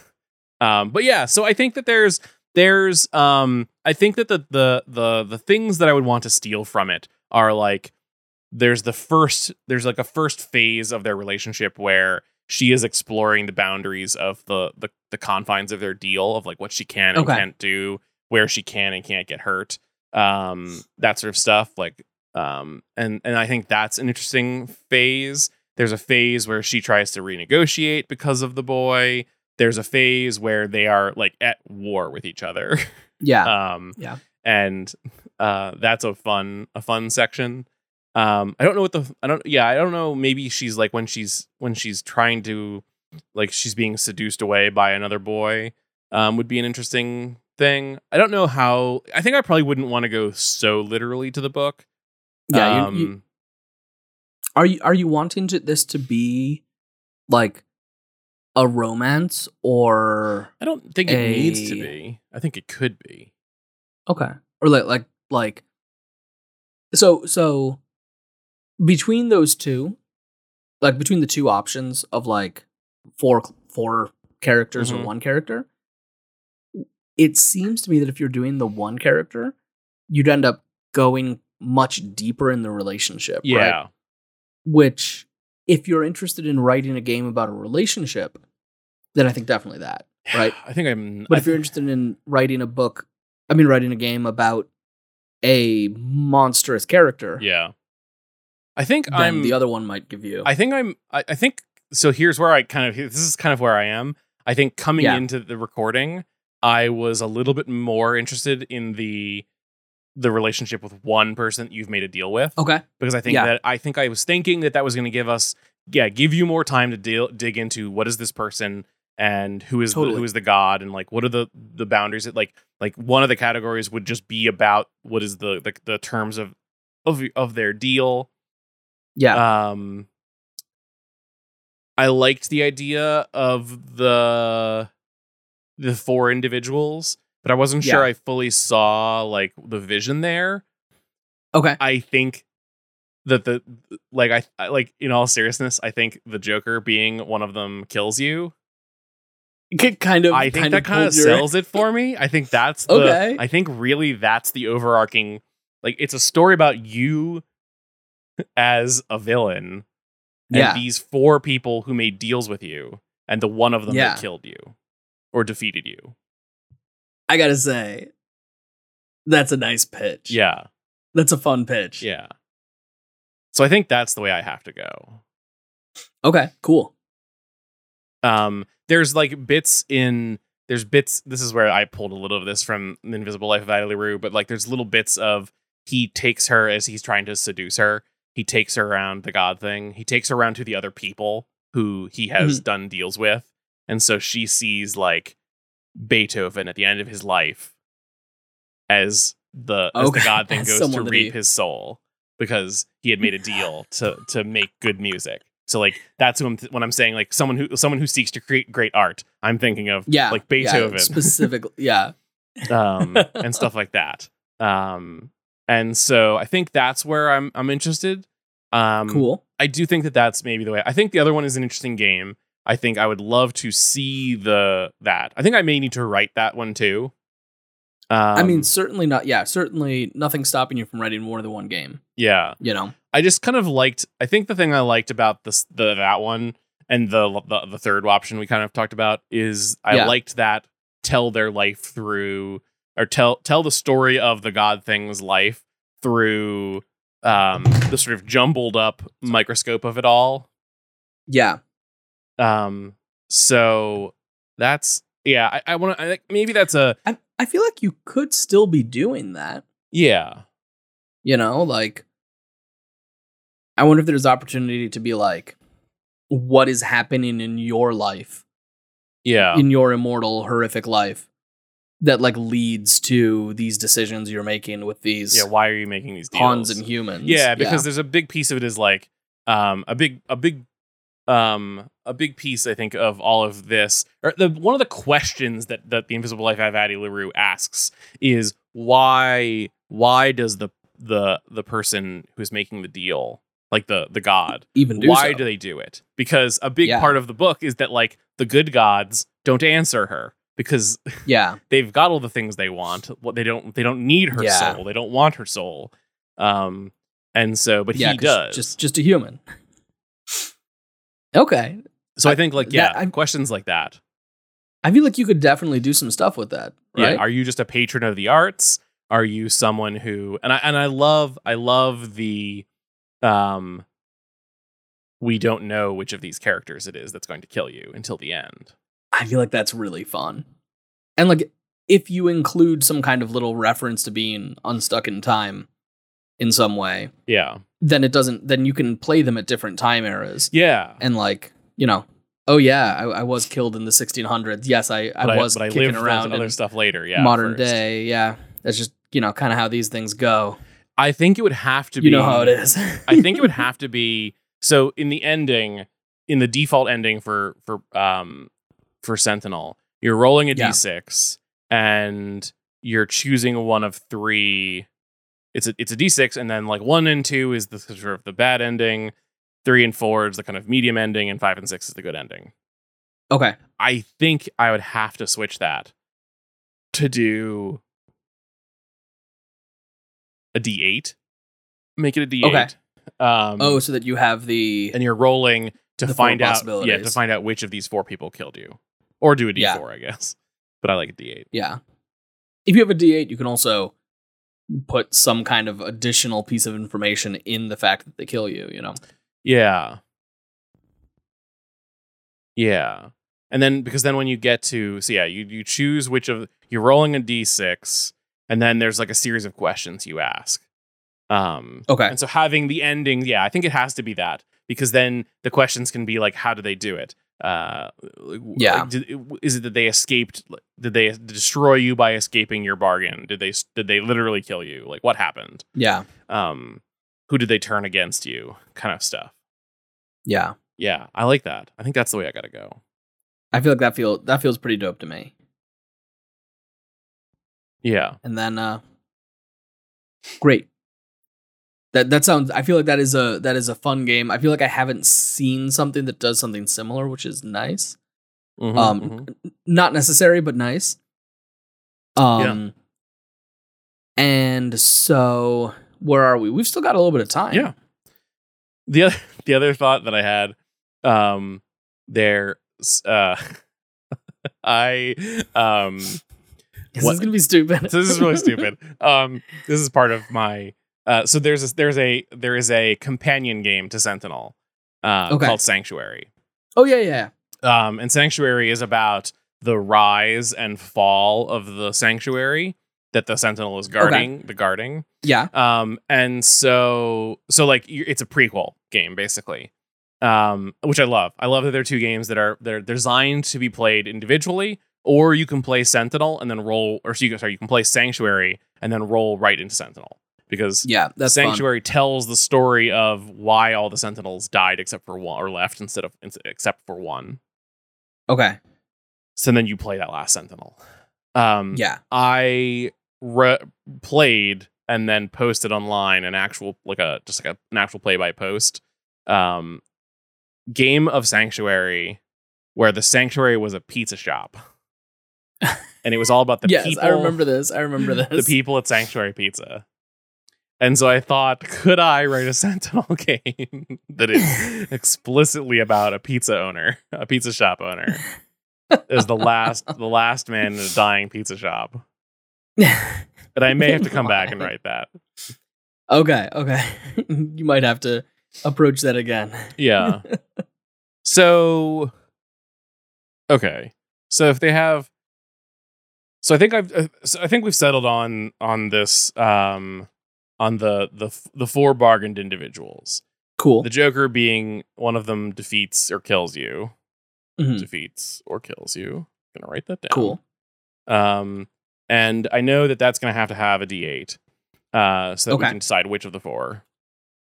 Um but yeah so i think that there's there's um i think that the the the the things that i would want to steal from it are like there's the first there's like a first phase of their relationship where she is exploring the boundaries of the the, the confines of their deal of like what she can and Okay. can't do where she can and can't get hurt um that sort of stuff like um and and i think that's an interesting phase there's a phase where she tries to renegotiate because of the boy there's a phase where they are like at war with each other. (laughs) Yeah. Um Yeah. and uh that's a fun a fun section. Um i don't know what the i don't yeah i don't know maybe she's like when she's when she's trying to like she's being seduced away by another boy um would be an interesting thing. I don't know how i think i probably wouldn't want to go so literally to the book. Yeah um you, you, are you are you wanting to this to be like a romance or i don't think it needs to be i think it could be okay or like like like so so between those two like between the two options of like four four characters or Mhm. one character it seems to me that if you're doing the one character you'd end up going much deeper in the relationship yeah right? which if you're interested in writing a game about a relationship then i think definitely that right i think i'm but I if you're interested in writing a book i mean writing a game about a monstrous character yeah i think then i'm the other one might give you I think I'm. I, I think so. Here's where I kind of. This is kind of where I am. I think coming Yeah. into the recording, I was a little bit more interested in the the relationship with one person that you've made a deal with. Okay. Because I think Yeah. that I think I was thinking that that was going to give us yeah give you more time to deal dig into what is this person and who is the, Totally. who is the god and like what are the the boundaries that like like one of the categories would just be about what is the the, the terms of of of their deal. Yeah. Um I liked the idea of the the four individuals, but I wasn't sure Yeah. I fully saw like the vision there. okay I think that the like I, I like in all seriousness, I think the Joker being one of them kills you. K- kind of I think that kind of sells it for me. I think that's the Okay. I think really that's the overarching like it's a story about you as a villain and yeah these four people who made deals with you and the one of them Yeah. that killed you or defeated you. I gotta say, that's a nice pitch. Yeah. That's a fun pitch. Yeah. So I think that's the way I have to go. Okay, cool. Um, there's like bits in there's bits. This is where I pulled a little of this from The Invisible Life of Addie LaRue, but like there's little bits of he takes her as he's trying to seduce her. He takes her around the god thing. He takes her around to the other people who he has done deals with, and so she sees like Beethoven at the end of his life as the as Okay, the god (laughs) thing goes to someone that he- reap his soul because he had made a deal (laughs) to to make good music. So like that's who I'm th- when I'm saying like someone who someone who seeks to create great art. I'm thinking of Yeah. like yeah, Beethoven specifically. Yeah. (laughs) um, and stuff like that. Um, and so I think that's where I'm I'm interested. Um, Cool. I do think that that's maybe the way. I think the other one is an interesting game. I think I would love to see the that. I think I may need to write that one too. Um, I mean, certainly not. Yeah, certainly nothing stopping you from writing more than one game. yeah. You know. I just kind of liked. I think the thing I liked about this, the that one, and the the, the third option we kind of talked about is I Yeah. liked that tell their life through or tell tell the story of the god thing's life through um the sort of jumbled up microscope of it all. Yeah. Um, so that's yeah. I, I want to. I maybe that's a I I feel like you could still be doing that. yeah. You know, like I wonder if there's opportunity to be like, what is happening in your life, Yeah. in your immortal, horrific life, that like leads to these decisions you're making with these yeah. Why are you making these deals? pawns and humans. Yeah, because there's a big piece of it is like um a big a big um a big piece I think of all of this or the one of the questions that that the Invisible Life of Addie LaRue asks is why why does the the the person who's making the deal like the the god even do why so. do they do it because a big Yeah. part of the book is that like the good gods don't answer her because (laughs) yeah, they've got all the things they want. What they don't they don't need her Yeah. soul. They don't want her soul. Um and so but yeah, he does. Just just a human. Okay, so I think like yeah, that- questions like that. I feel like you could definitely do some stuff with that. Right? Yeah, are you just a patron of the arts? Are you someone who and I and I love I love the um we don't know which of these characters it is that's going to kill you until the end. I feel like that's really fun. And like if you include some kind of little reference to being unstuck in time in some way, Yeah. Then it doesn't then you can play them at different time eras. Yeah. And like, you know, oh yeah, I, I was killed in the 1600s. Yes, I, I But was but I kicking lived around other stuff later. Yeah. modern first. day. Yeah. That's just, you know, kind of how these things go. I think it would have to be You know how it is. (laughs) I think it would (laughs) have to be so in the ending, in the default ending for for um for Sentinel, you're rolling a Yeah. 6 and you're choosing one of three. It's a it's a d6, and then like one and two is the sort of the bad ending, three and four is the kind of medium ending, and five and six is the good ending. okay. I think I would have to switch that to do a d8. Make it a d8. Okay. Um, Oh, so that you have the and you're rolling to find out yeah to find out which of these four people killed you or do a d4 Yeah. i guess (laughs) but i like a d8 Yeah. If you have a D8, you can also put some kind of additional piece of information in the fact that they kill you, you know? yeah yeah and then because then when you get to so yeah you you choose which of you're rolling a d6 and then there's like a series of questions you ask um Okay. And so having the ending, yeah, I think it has to be that because then the questions can be like, how do they do it? Uh, like, Yeah. did- is it that they escaped? Did they destroy you by escaping your bargain? Did they did they literally kill you? Like what happened? Yeah. Um, who did they turn against you? Kind of stuff. Yeah. Yeah, I like that. I think that's the way I got to go. I feel like that feel that feels pretty dope to me. Yeah, And then uh great. That that sounds I feel like that is a that is a fun game. I feel like I haven't seen something that does something similar, which is nice. Mhm, Um, mhm. Not necessary, but nice. Um and so where are we? We've still got a little bit of time. Yeah. the other (laughs) the other thought that I had, um, there, uh, (laughs) I um, This What- is gonna be stupid. (laughs) this is really stupid. Um, this is part of my. Uh, so there's a, there's a there is a companion game to Sentinel, uh, Okay. called Sanctuary. oh yeah, yeah. Um, and Sanctuary is about the rise and fall of the sanctuary that the Sentinel is guarding. The guarding. Yeah. Um, and so so like it's a prequel game basically. Um, which I love. I love that there are two games that are they're designed to be played individually, or you can play Sentinel and then roll, or so sorry, you can play Sanctuary and then roll right into Sentinel because Yeah. That's fun. Sanctuary tells the story of why all the Sentinels died except for one, or left instead of except for one. Okay. So then you play that last Sentinel. Um, Yeah. I re- played and then posted online an actual like a just like a, an actual play by post um game of sanctuary where the sanctuary was a pizza shop (laughs) and it was all about the yes, people I remember this. I remember (laughs) this. the people at sanctuary pizza and so i thought could i write a (laughs) sentinel game that is (laughs) explicitly about a pizza owner a pizza shop owner is the last the last man in a dying pizza shop (laughs) but I may have to come back and write that. okay. Okay. you might have to approach that again. Yeah. so okay. So if they have So I think I've uh, so I think we've settled on on this um on the the the four bargained individuals. Cool. The Joker being one of them defeats or kills you. Mhm. Defeats or kills you. going to write that down. Cool. Um, and I know that that's to have to have a D8, uh, so that we can decide which of the four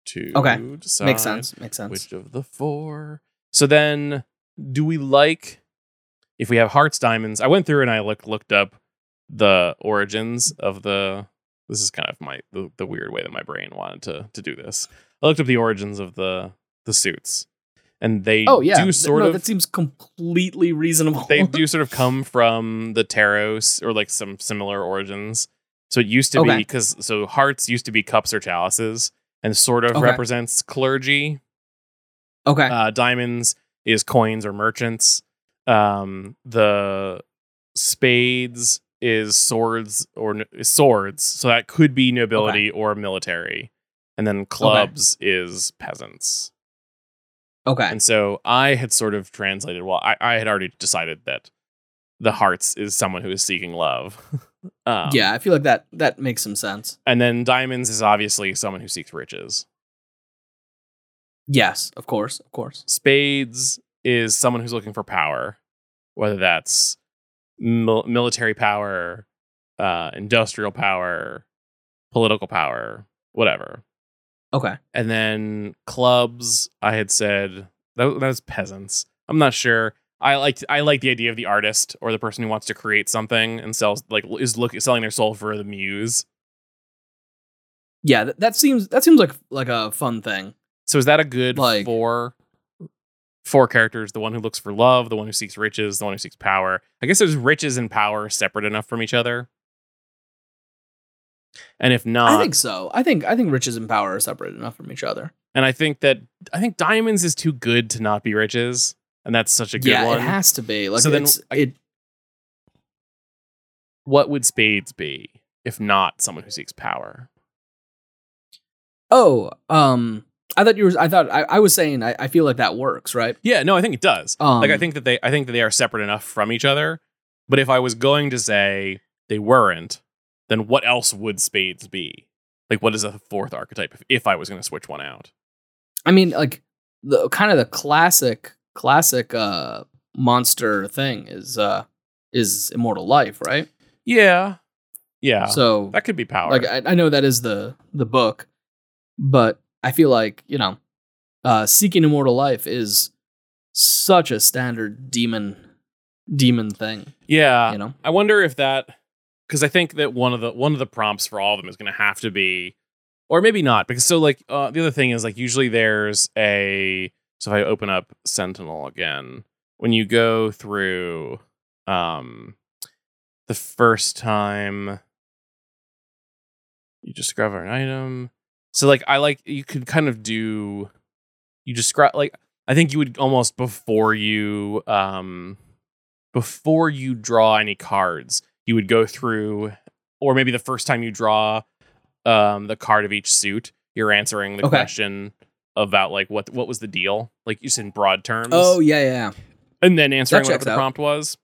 to Okay. decide Makes sense. Makes sense. which of the four. So then, do we like if we have hearts, diamonds? I went through and I looked looked up the origins of the. This is kind of my the, the weird way that my brain wanted to to do this. I looked up the origins of the the suits, and they oh yeah. do sort no, of that seems completely reasonable. they do (laughs) sort of come from the Taros or like some similar origins. So it used to be because so hearts used to be cups or chalices and sort of Okay. represents clergy. okay. Uh, diamonds is coins or merchants. Um, the spades is swords or swords, so that could be nobility or military. And then clubs is peasants. okay. And so I had sort of translated, well, I, I had already decided that the hearts is someone who is seeking love. (laughs) um, yeah, I feel like that that makes some sense. And then diamonds is obviously someone who seeks riches. Yes, of course, of course. Spades is someone who's looking for power, whether that's mil- military power, uh, industrial power, political power, whatever. Okay. And then clubs, I had said that, that was peasants. I'm not sure. I like I like the idea of the artist or the person who wants to create something and sells like is look selling their soul for the muse. Yeah, that, that seems that seems like like a fun thing. So is that a good Like- four four characters? The one who looks for love, the one who seeks riches, the one who seeks power. I guess there's riches and power separate enough from each other. And if not, I think so. I think I think riches and power are separate enough from each other. and I think that I think diamonds is too good to not be riches, and that's such a good yeah, one. it has to be. Like So then I- it what would spades be if not someone who seeks power? Oh, um I thought you were I thought I, I was saying I, I feel like that works, right? Yeah, no, I think it does. Um like I think that they I think that they are separate enough from each other. But if I was going to say they weren't, then what else would spades be? Like what is a fourth archetype if, if I was going to switch one out? I mean like the kind of the classic classic uh monster thing is uh is immortal life, right? Yeah. Yeah. So that could be power. like I, I know that is the the book, but I feel like, you know, uh seeking immortal life is such a standard demon demon thing, yeah. you know? I wonder if that because I think that one of the one of the prompts for all of them is going to have to be, or maybe not, because so like uh, the other thing is like usually there's a so if I open up Sentinel again, when you go through um the first time you discover an item, so like I like you could kind of do you describe like I think you would almost before you um before you draw any cards, you would go through, or maybe the first time you draw um, the card of each suit, you're answering the Okay. question about like what what was the deal, like just in broad terms. Oh yeah, yeah, and then answering That whatever the out. prompt was.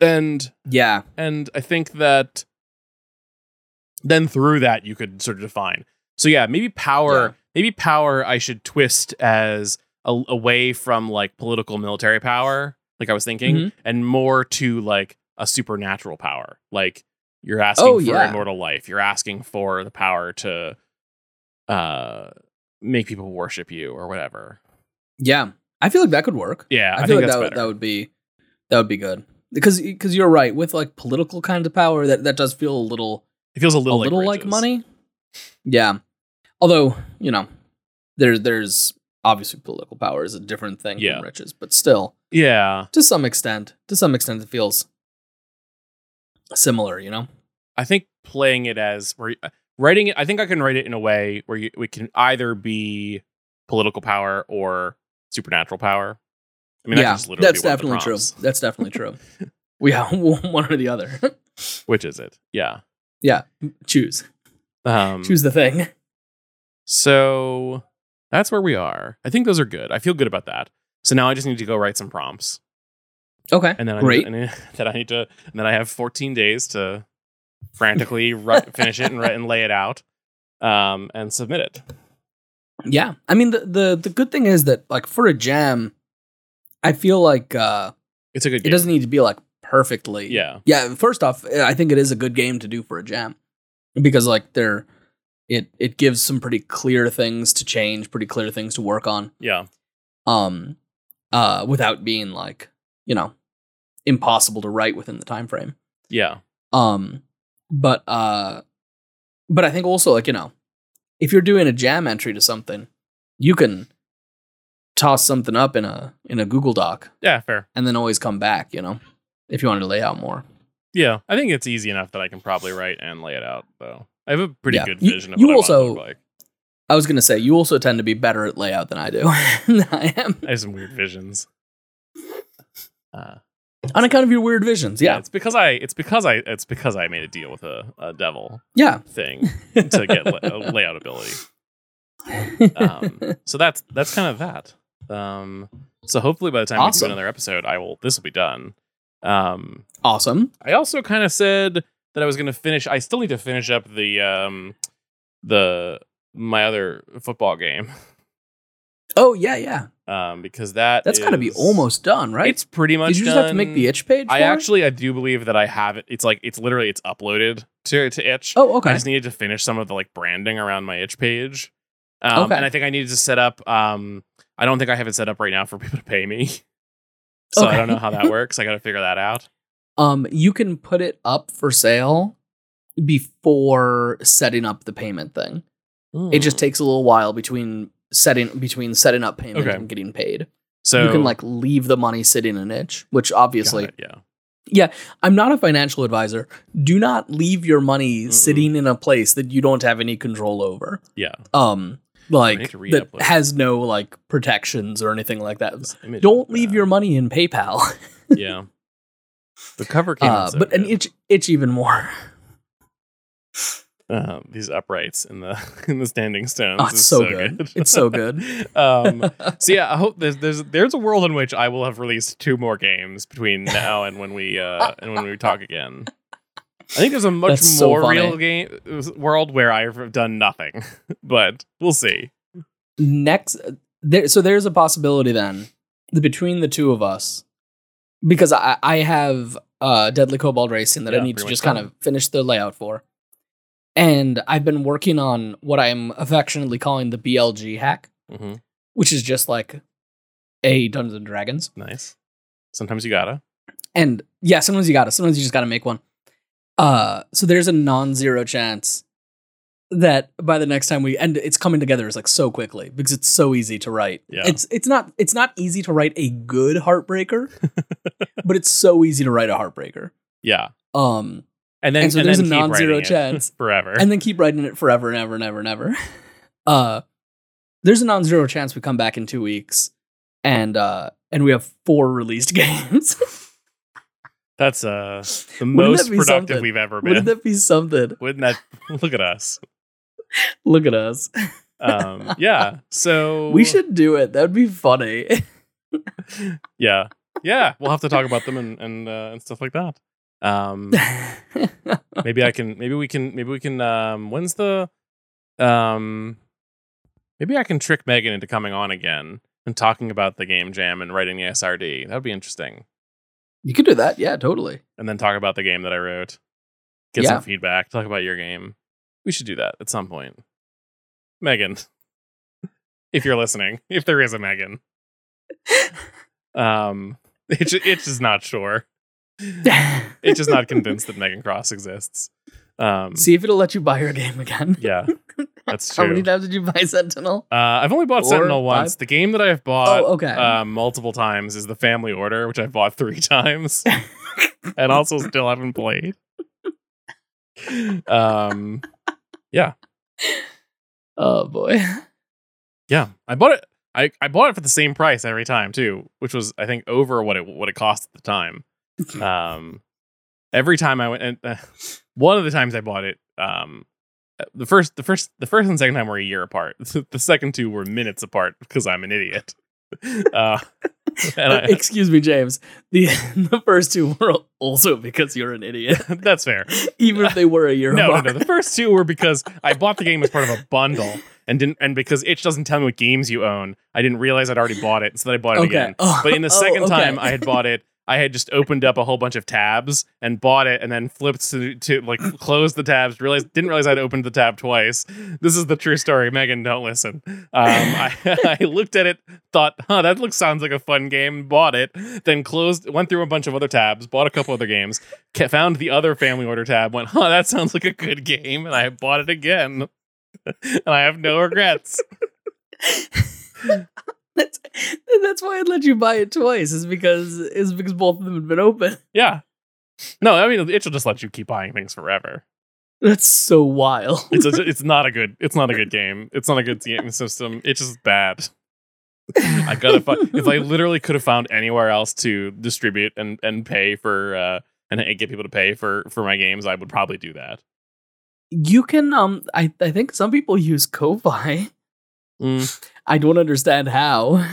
And yeah. and I think that then through that you could sort of define. So yeah, maybe power, Yeah. maybe power I should twist as a, away from like political military power, like I was thinking, Mhm. and more to like a supernatural power. Like you're asking Oh, for yeah. immortal life. You're asking for the power to uh make people worship you or whatever. Yeah. I feel like that could work. Yeah, I, I, think feel like that would, better. that would be that would be good because because you're right with like political kind of power that that does feel a little it feels a a little little like money. Yeah, although you know there's there's obviously political power is a different thing Yeah. from riches, but still Yeah. to some extent to some extent it feels similar. You know. I think playing it as where uh, writing it, I think I can write it in a way where you, we can either be political power or supernatural power. I mean, yeah, literally that's do one of the definitely true. That's definitely true. (laughs) yeah, (laughs) one or the other. Which is it? Yeah. yeah, choose Um, choose the thing. So that's where we are. I think those are good. I feel good about that. So now I just need to go write some prompts, Okay, and then I great. And (laughs) then I need to, and then I have 14 days to frantically write, (laughs) finish it and write and lay it out, um, and submit it. Yeah. I mean the, the the good thing is that like for a jam, I feel like uh It's a good it doesn't need to be like perfectly. Yeah. Yeah, first off, I think it is a good game to do for a jam. Because like there it it gives some pretty clear things to change, pretty clear things to work on. Yeah. Um uh without being like, you know, impossible to write within the time frame. Yeah. Um, but uh, but I think also like you know, if you're doing a jam entry to something, you can toss something up in a in a Google Doc Yeah. Fair. and then always come back. You know, if you wanted to lay out more. Yeah, I think it's easy enough that I can probably write and lay it out. Though I have a pretty Yeah. good You- vision of you what I want it to also- look like. I was gonna say you also tend to be better at layout than I do. (laughs) I am I have some weird visions. Uh, on account of your weird visions. Yeah, it's because I it's because I it's because I made a deal with a, a devil yeah. thing to get la- (laughs) layout ability. Um, so (laughs) that's that's kind of that. Um, so hopefully by the time we do another episode, I will this will be done. Um, awesome. I also kind of said that I was going to finish. I still need to finish up the um, the my other football game Oh yeah, yeah. um, because that That's got to be almost done, right? It's pretty much. Did you just have to make the itch page? I for it? actually I do believe that I have it. It's like it's literally it's uploaded to to itch. Oh, okay. I just needed to finish some of the like branding around my itch page. Um, Okay. And I think I needed to set up. Um, I don't think I have it set up right now for people to pay me. (laughs) So I don't know how that works. I got to figure that out. Um, you can put it up for sale before setting up the payment thing. It just Hmm. takes a little while between setting between setting up payment Okay. and getting paid. so you can like leave the money sitting in itch, which obviously it, yeah. I'm not a financial advisor. Do not leave your money Mm-mm. sitting in a place that you don't have any control over. Yeah. Um, like that has no like protections or anything like that. Don't leave bad. your money in PayPal. (laughs) yeah. The cover came Uh, out so but an good. itch itch even more. uh, these uprights in the (laughs) in the standing stones. Oh, it's is so good. It's so (laughs) good. um, (laughs) so yeah, I hope there's there's there's a world in which I will have released two more games between now and when we uh and when we talk again. I think there's a much That's more funny. real game world where I've done nothing, but we'll see. next there so there's a possibility then between the two of us because i i have uh deadly cobalt racing that i need to just kind of finish the layout for. And i've been working on what i'm affectionately calling the blg hack hmm which is just like a dungeons and dragons. Nice. Sometimes you gotta. and yeah sometimes you gotta. Sometimes you just gotta make one. Uh so there's a non-zero chance that by the next time we and it's coming together is like so quickly because it's so easy to write Yeah. it's it's not it's not easy to write a good heartbreaker (laughs) but it's so easy to write a heartbreaker Yeah, um and then And so and there's then a non-zero chance. (laughs) forever. and then keep writing it forever and ever and ever and ever (laughs) uh there's a non-zero chance we come back in two weeks and uh and we have four released games That's uh the Wouldn't most productive something? we've ever been. Wouldn't that be something? Wouldn't that look at us? (laughs) Look at us. Um, yeah. So We should do it. That would be funny. (laughs) Yeah, yeah. We'll have to talk about them and and uh, and stuff like that. Um, (laughs) maybe I can. Maybe we can. Maybe we can. Um, when's the? Um, maybe I can trick Meghan into coming on again and talking about the game jam and writing the SRD. That would be interesting. you could do that. Yeah, totally. And then talk about the game that I wrote. Get Yeah. some feedback. Talk about your game. We should do that at some point. Meghan, if you're listening, if there is a Meghan, um, it's it's just not sure. It's just not convinced that Meghan Cross exists. Um, See if it'll let you buy your game again. yeah, that's (laughs) How many times did you buy Sentinel? Uh, I've only bought Sentinel once. five? The game that I've bought oh, okay. uh, multiple times is the Family Order, which I've bought three (laughs) times (laughs) and also still haven't played. Um, (laughs) oh boy. yeah, I bought it. I, I bought it for the same price every time too, which was I think over what it what it cost at the time. (laughs) Um, every time I went, and uh, one of the times I bought it, um, the first the first the first and second time were a year apart. (laughs) The second two were minutes apart because I'm an idiot. Uh, (laughs) Uh, I, (laughs) Excuse me, James. The (laughs) the first two were also because you're an idiot, that's fair. even if they were a year No, no, apart. no. The first two were because I bought the game as part of a bundle and didn't, and because itch doesn't tell me what games you own, I didn't realize I'd already bought it, so then I bought it Okay. again. Oh, But in the oh, second okay. time I had bought it, I had just opened up a whole bunch of tabs and bought it, and then flipped to, to like close the tabs. Realized didn't realize I'd opened the tab twice. This is the true story. Meghan, don't listen. Um, (laughs) I, (laughs) I looked at it, thought, "Huh, that looks sounds like a fun game." Bought it, then closed, went through a bunch of other tabs, bought a couple other games, found the other Family Order tab, went, "Huh, that sounds like a good game," and I bought it again, (laughs) and I have no regrets. That's that's why I let you buy it twice. Is because is because both of them had been open. Yeah. No, I mean it'll just let you keep buying things forever. That's so wild. It's a, it's not a good it's not a good (laughs) game. It's not a good game system. It's just bad. I gotta find if I (laughs) literally could have found anywhere else to distribute and and pay for uh and get people to pay for for my games, I would probably do that. You can um I I think some people use Ko-fi. Mm, I don't understand how.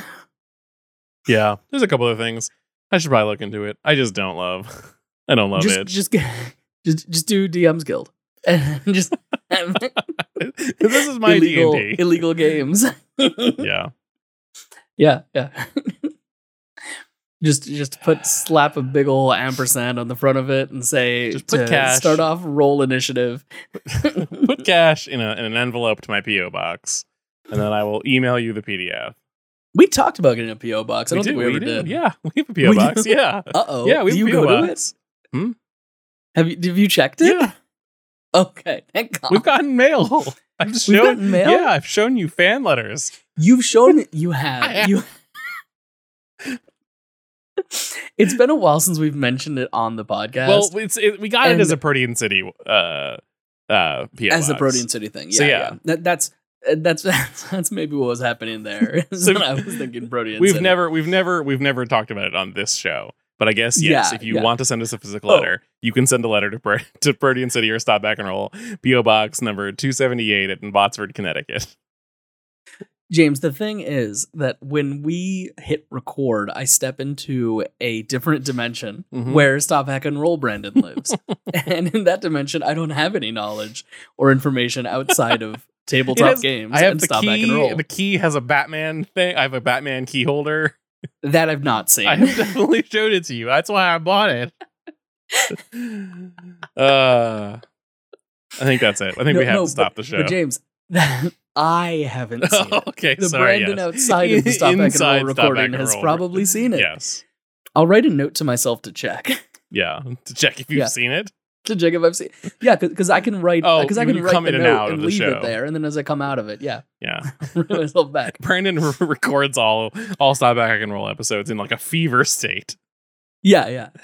(laughs) yeah, there's a couple of things I should probably look into it. I just don't love. (laughs) I don't love just it. just just just do DM's Guild. (laughs) And just this is my illegal D&D. illegal games. Yeah. yeah, yeah. just just put slap a big ol' ampersand on the front of it and say Just put cash. start off roll initiative. Put cash in, a, in an envelope to my PO box, and then I will email you the PDF. we talked about getting a PO box. I don't do, think we, ever did. Yeah, we have a PO We box. do? Yeah, (laughs) Uh oh. yeah, we do have you a PO go to it? box. Have you have you checked it? Yeah, (laughs) Okay, thank God. we've gotten mail. (laughs) I've We've shown. gotten mail? Yeah, I've shown you fan letters. You've shown you have. have. You It's been a while since we've mentioned it on the podcast. Well, it's it, we got And- it as a Protean City uh uh PO as the box. Protein City thing. Yeah, So, yeah. yeah. That, that's that's (laughs) that's maybe what was happening there. (laughs) So, I was thinking Protein We've never we've never we've never talked about it on this show. But I guess yes, Yeah, if you yeah. want to send us a physical Oh. letter, you can send a letter to Pro- (laughs) to Protean City or Stop Hack and Roll, PO Box number two seventy eight in Botsford, Connecticut. James, the thing is that when we hit record, I step into a different dimension Mhm. where Stop Hack and Roll Brandon lives. and in that dimension, I don't have any knowledge or information outside of tabletop has- games I have and the Stop Hack and Roll. key. The key has a Batman thing. I have a Batman key holder. that I've not seen. (laughs) I have definitely showed it to you. That's why I bought it. (laughs) uh, I think that's it. I think No, we have no, to stop the show. But James, I haven't (laughs) seen it. okay, The sorry. Brandon yes. outside of the Stop Hack and Roll recording and has Roll. probably seen it. Yes. I'll write a note to myself to check. Yeah. To check if you've Yeah. seen it. To if I've seen. Yeah, because I can write. Oh, because I can write come the in and out of and the leave show. it there, and then as I come out of it, yeah, Yeah. (laughs) myself back. Brandon re- records all all Stop Hack and Roll episodes in like a fever state. Yeah, yeah. (laughs)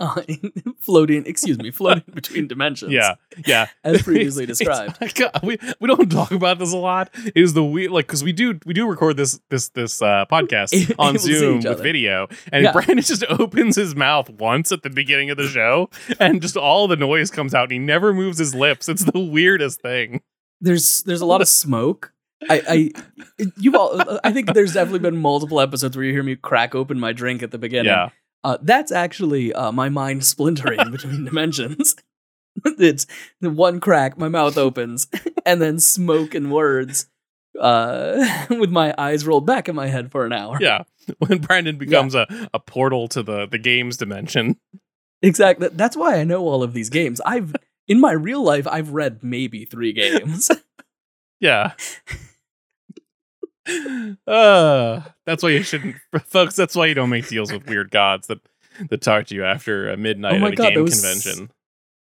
Uh, (laughs) floating, excuse me, floating (laughs) between dimensions. Yeah, yeah. as previously It's- described. it's uh, we we don't talk about this a lot. Is the we like because we do we do record this this this uh, podcast on Able to see Zoom with video, and Yeah. Brandon just opens his mouth once at the beginning of the show, and just all the noise comes out, and he never moves his lips. It's the weirdest thing. There's there's a lot of smoke. I, I you've all I think there's definitely been multiple episodes where you hear me crack open my drink at the beginning. Yeah, Uh, that's actually uh, my mind (laughs) splintering (laughs) between dimensions. (laughs) it's the one crack, my mouth opens, and then smoke and words uh, with my eyes rolled back in my head for an hour. yeah. When Brandon becomes a, a portal to the the games dimension. Exactly. That's why I know all of these games. I've in my real life, I've read maybe three games. Yeah. Uh, that's why you shouldn't, (laughs) folks. That's why you don't make deals with weird gods that that talk to you after midnight Oh at a God, that game was- convention.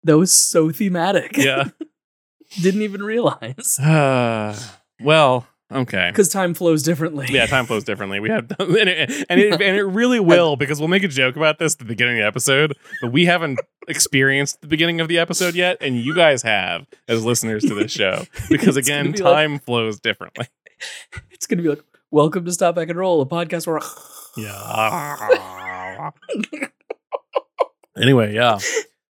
that was so thematic. Yeah. (laughs) Didn't even realize Uh, (sighs) well, okay. because time flows differently. Yeah, time flows differently. We have, (laughs) and it, and it, and it really will because we'll make a joke about this at the beginning of the episode, but we haven't experienced the beginning of the episode yet, and you guys have as listeners to this show (laughs) because again, be like- time flows differently. (laughs) It's gonna be like, "Welcome to Stop Hack and Roll, a podcast where." Yeah. anyway, yeah.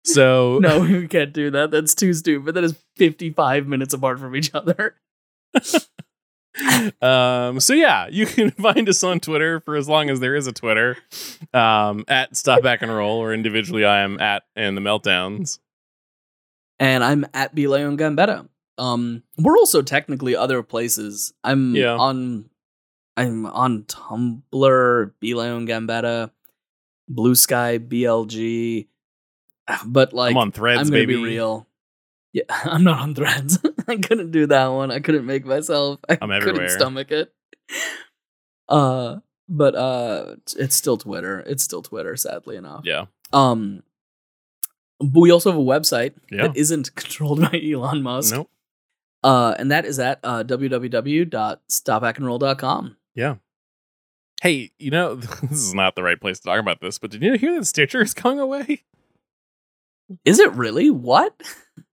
So no, we can't do that. That's too stupid. That is fifty-five minutes apart from each other. (laughs) um so yeah you can (laughs) find us on twitter for as long as there is a twitter um at stop hack and roll or individually i am at and the meltdowns And I'm at B Leon Gambetta. Um, we're also technically other places. I'm Yeah. on. I'm on Tumblr, B Leon Gambetta, Blue Sky, BLG. But like, i'm on threads I'm gonna baby be real. Yeah, (laughs) I'm not on threads. (laughs) I couldn't do that one. I couldn't make myself. I I'm couldn't stomach it. Uh, but uh, it's- still Twitter. It's still Twitter. Sadly enough. yeah Um, but we also have a website yeah that isn't (laughs) controlled by Elon Musk. nope Uh, and that is at uh, www.stophackandroll.com. hey you know (laughs) this is not the right place to talk about this but did you hear that stitcher is going away Is it really? What?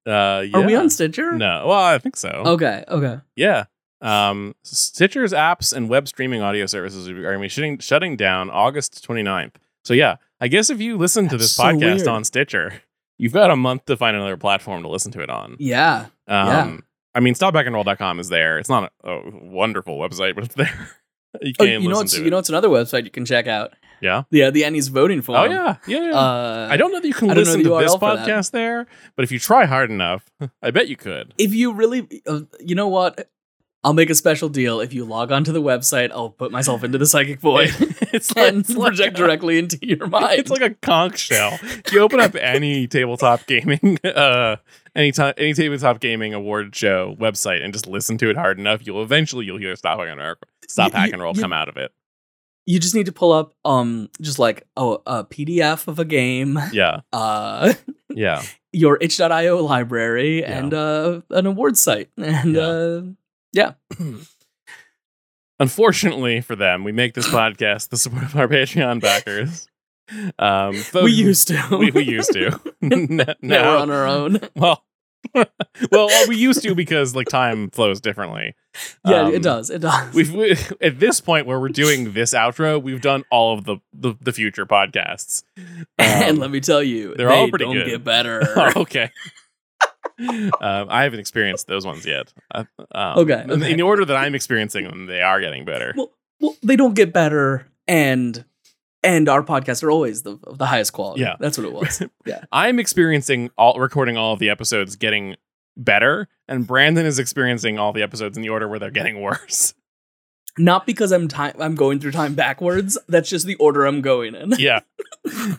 Uh yeah. Are we on Stitcher? no well i think so Okay. Okay. Yeah. Um, Stitcher's apps and web streaming audio services are going to be shutting, shutting down August 29th. So, yeah, I guess if you listen to That's this so podcast weird. on Stitcher, you've got a month to find another platform to listen to it on. Yeah. Um, Yeah. I mean, stophackandroll.com is there. It's not a, a wonderful website, but it's there. (laughs) you can Oh, can you know to you it. know what's another website you can check out? Yeah. Yeah, the ENnies voting form. Oh, yeah. Yeah. yeah. Uh, I don't know that you can I don't know listen to this for podcast there, but if you try hard enough, (laughs) I bet you could. If you really, uh, you know what? I'll make a special deal. If you log onto the website, I'll put myself into the psychic void (laughs) it's like, and project a- directly into your (laughs) mind. It's like a conch shell. If you open up any tabletop gaming, uh, any ti- any tabletop gaming award show website and just listen to it hard enough, you'll eventually you'll hear stop hack and roll, stop hack and roll come out of it. You just need to pull up, um, just like oh, a PDF of a game, Yeah, (laughs) uh, yeah, your itch.io library, Yeah. and uh, an award site, and Yeah. uh, (clears throat) Unfortunately for them, we make this (clears throat) podcast the support of (laughs) our Patreon backers. Um, we used to. we, we used to. (laughs) Now now, we're on our own. well, (laughs) well, we used to because like time flows differently. Yeah, Um, it does. It does. We've we, at this point where we're doing this outro, we've done all of the the, the future podcasts. (laughs) and Um, let me tell you, they're they all pretty don't good. get better. (laughs) oh, okay. um, I haven't experienced those ones yet. Uh, um, Okay, in- okay. In the order that I'm experiencing them, they are getting better. well, well, they don't get better, and and our podcasts are always the of the highest quality. Yeah. that's what it was. (laughs) Yeah, I'm experiencing all recording all of the episodes getting better, and Brandon is experiencing all the episodes in the order where they're getting worse. Not because I'm time. I'm going through time backwards. That's just the order I'm going in. yeah,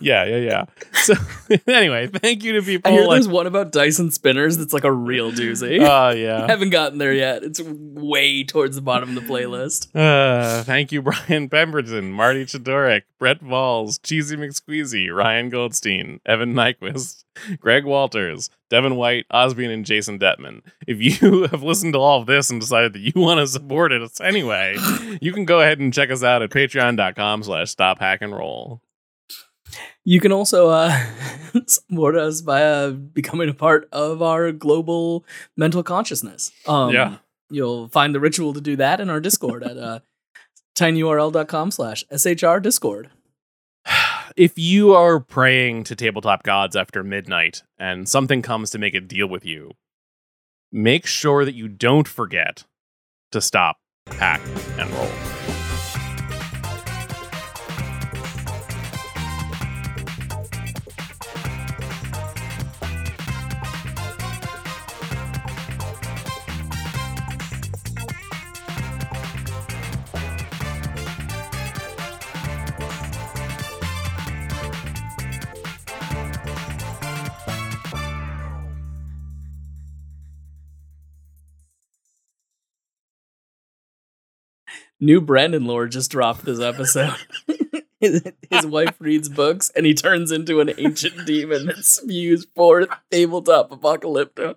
yeah, yeah, yeah. So (laughs) anyway, thank you to people. (laughs) I hear like. there's one about Dyson spinners that's like a real doozy. Oh (laughs) I yeah. haven't gotten there yet. It's way towards the bottom of the playlist. Uh, thank you, Brian Pemberton, Marty Chodorek, Brett Volz, Cheezy McSqueezy, Ryan Goldstein, Evan Nyquist, (laughs) Greg Walters, Devin White, Ozbian, and Jason Dettman. If you (laughs) have listened to all of this and decided that you want to support us anyway, (laughs) you can go ahead and check us out at patreon.com slash stop hack and roll. You can also uh, support us by uh, becoming a part of our global mental consciousness. Um, Yeah. You'll find the ritual to do that in our Discord at uh, tinyurl.com slash shr discord. If you are praying to tabletop gods after midnight and something comes to make a deal with you, make sure that you don't forget to stop, hack, and roll. New Brandon lore just dropped this episode. (laughs) his, his wife reads books and he turns into an ancient demon that spews forth tabletop apocalypto.